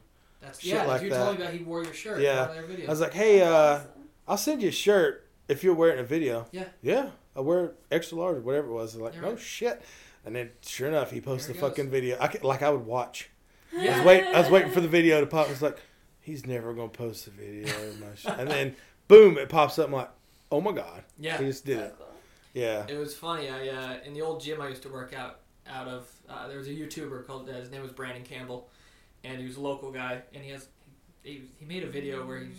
That's shit yeah. like you that. told me about he wore your shirt. Yeah. In one their videos. I was like, hey, uh, Awesome. I'll send you a shirt if you'll wear it in a video. Yeah. Yeah. I wear it extra large, whatever it was. I was like, You're oh right. shit. And then sure enough, he posted There the fucking video. I could, like I would watch. [laughs] I Yeah. was wait. I was waiting for the video to pop. I was like, he's never gonna post a video. [laughs] of my sh-" And then boom, it pops up. I'm like, oh my god, yeah. he just did So it. cool. Yeah. It was funny. I uh, in the old gym I used to work out out of. Uh, there was a YouTuber called uh, his name was Brandon Campbell, and he was a local guy. And he has he, he made a video where he,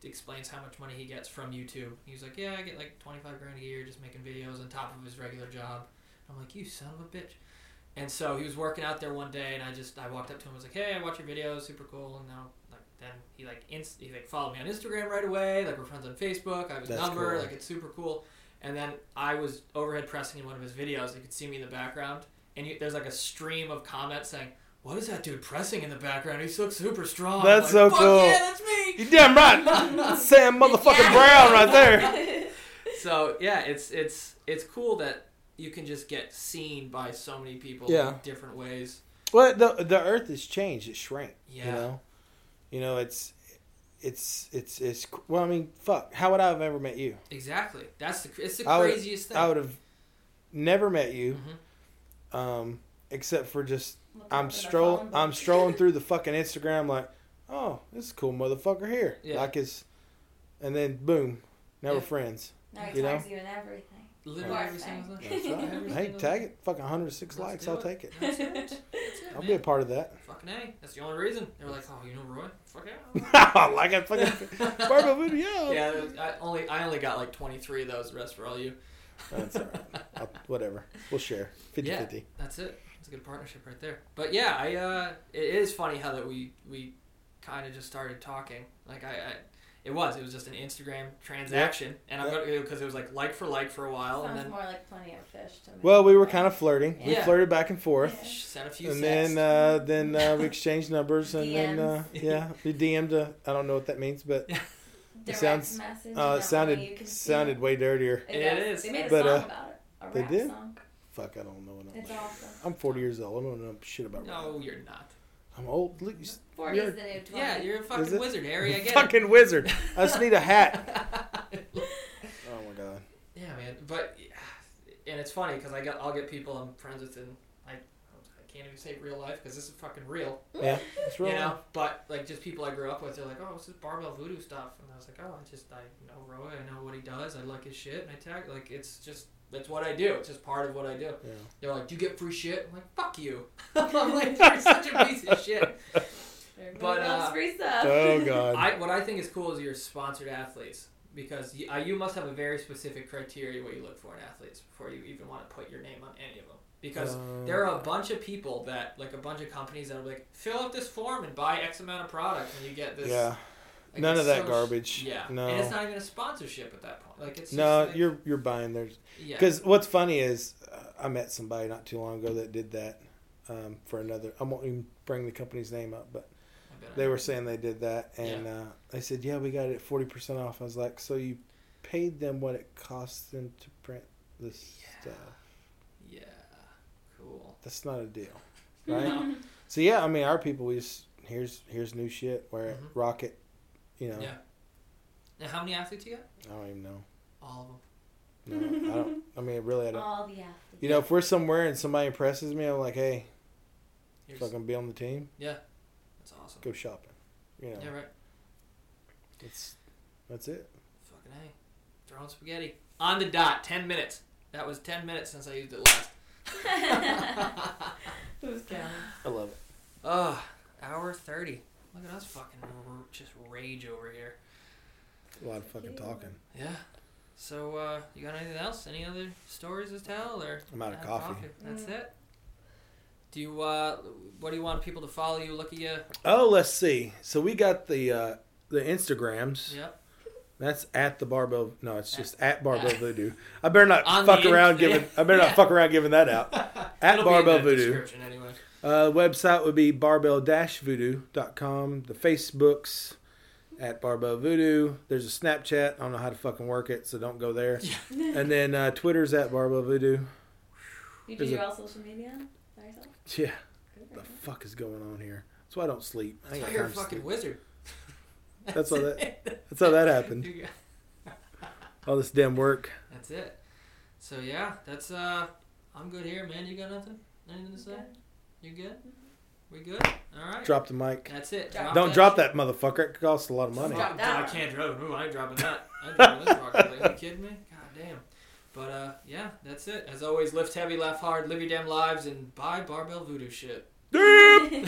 he explains how much money he gets from YouTube. He was like, "Yeah, I get like twenty five grand a year just making videos on top of his regular job." I'm like, "You son of a bitch." And so he was working out there one day, and I just I walked up to him, and was like, "Hey, I watch your videos, super cool." And now like then he like inst- he like followed me on Instagram right away. Like we're friends on Facebook. I have his That's number. cool. Like it's super cool. And then I was overhead pressing in one of his videos. You could see me in the background, and you, there's like a stream of comments saying, "What is that dude pressing in the background? He looks super strong." That's so like, "Fuck cool. Yeah, that's me. You damn right, [laughs] Sam motherfucking Yeah. Brown right there. [laughs] So yeah, it's it's it's cool that you can just get seen by so many people Yeah. in different ways. Well, the the Earth has changed. It shrank. Yeah. You know, you know it's it's it's it's well. I mean, fuck. How would I have ever met you? Exactly. That's the it's the I would- craziest thing. I would have never met you, Mhm. um, except for just I'm up in the stroll phone I'm strolling [laughs] through the fucking Instagram like, oh, this is a cool motherfucker here. Yeah. Like it's, and then boom, now we're friends. Now he you know? tags you in everything. Literally Poor every single thing. thing. That's right. Every hey, tag it. Fucking 106 Let's likes. I'll it. take it. That's it. That's it, I'll man. be a part of that. Fucking A. That's the only reason. They were like, oh, you know Roy? Fuck yeah. [laughs] like a fucking [laughs] Barbara video. yeah, I only I only got like 23 of those. The rest for all you. That's all right. I'll, whatever. We'll share 50 Yeah. 50. That's it. It's a good partnership right there. But yeah, I uh, it is funny how that we we kind of just started talking. Like I, I it was it was just an Instagram transaction, and I'm Yep. gonna because it was like like for like for a while, Sounds and then more like plenty of fish to me. Well, we were kind of flirting. We Yeah. flirted back and forth. Yeah. sent a few And sexts. then, uh, then uh, we exchanged numbers, and then uh, [laughs] yeah, we DM'd. Uh, I don't know what that means, but Direct it sounds- message, uh, that sounded way you can see sounded way dirtier. It, It does. is. They made a But, song uh, about it. A they did? song. Fuck, I don't know. It's awesome. I'm 40 years old. I don't know shit about rap. no, you're not. I'm old. Look, you s- 40 You're- is the new 20. Yeah, you're a fucking it? wizard, Harry. I [laughs] get fucking wizard. I just need a hat. [laughs] Oh my god. Yeah, man. But and it's funny because I get I'll get people I'm friends with in I I can't even say real life because this is fucking real. Yeah, [laughs] it's real. You know, but like just people I grew up with, they're like, "Oh, this is barbell voodoo stuff," and I was like, "Oh, I just I know Roy, I know what he does, I like his shit, and I tag like it's just that's what I do. It's just part of what I do." Yeah. They're like, "Do you get free shit?" I'm like, "Fuck you!" [laughs] I'm like, "You're such a piece of shit." [laughs] Everybody But, uh, free stuff. Oh god. I what I think is cool is your sponsored athletes because you, uh, you must have a very specific criteria what you look for in athletes before you even want to put your name on any of them. Because Uh, there are a bunch of people that like a bunch of companies that are like fill out this form and buy X amount of product and you get this. yeah. like, None of that so sh- garbage. Yeah. No. And it's not even a sponsorship at that point. Like it's no, just like, you're you're buying theirs. yeah. Because what's funny is uh, I met somebody not too long ago that did that um, for another. I won't even bring the company's name up, but I bet I they were saying they did that, and uh, they said, "Yeah, we got it forty percent off." I was like, "So you paid them what it costs them to print this stuff?" Yeah. Cool. That's not a deal, [laughs] right? so yeah, I mean, our people, we just here's here's new shit. Where Mhm. Rocket, you know, Yeah. Now, how many athletes you got? I don't even know. All of them. No, I don't. I mean, really, I don't. All the athletes. You know, if we're somewhere and somebody impresses me, I'm like, hey, Here's- fucking be on the team, Yeah, That's awesome. go shopping. You know, Yeah, right. it's that's it. Fucking A. Throwing spaghetti. On the dot. 10 minutes. That was 10 minutes since I used it last. [laughs] Who's counting? I love it. Ugh. Hour 30. Look at us fucking r- just rage over here. A lot of fucking talking. Yeah. So, uh, you got anything else? Any other stories to tell? Or I'm out of Out coffee. That's Mm. it. Do you, uh, what do you want people to follow you, look at you? Oh, let's see. So we got the uh, the Instagrams. Yep. That's at the barbell. No, it's just at barbell [laughs] voodoo. I better not On fuck around ins- giving. I better Yeah. not [laughs] fuck around giving that out. At It'll be in barbell voodoo. anyway. Uh, website would be barbell-voodoo.com. The Facebooks at barbell voodoo. There's a Snapchat. I don't know how to fucking work it, so don't go there. [laughs] and then uh, Twitter's at barbell voodoo. You do There's your a- all social media by yourself? Yeah, Good the fuck is going on here? That's why I don't sleep. I That's ain't why got you're a fucking sleep. wizard. That's all that. That's how that [laughs] happened. [laughs] All this damn work. That's it. So yeah, that's uh, I'm good here, man. You got nothing? Anything to say? You good? We good? All right. Drop the mic. That's it. Drop Don't drop that motherfucker. It costs a lot of money. Drop I can't drop. Ooh, I ain't dropping that. [laughs] I ain't dropping this rock. Are you kidding me? God damn. But uh, yeah, that's it. As always, lift heavy, laugh hard, live your damn lives, and buy barbell voodoo shit. Damn.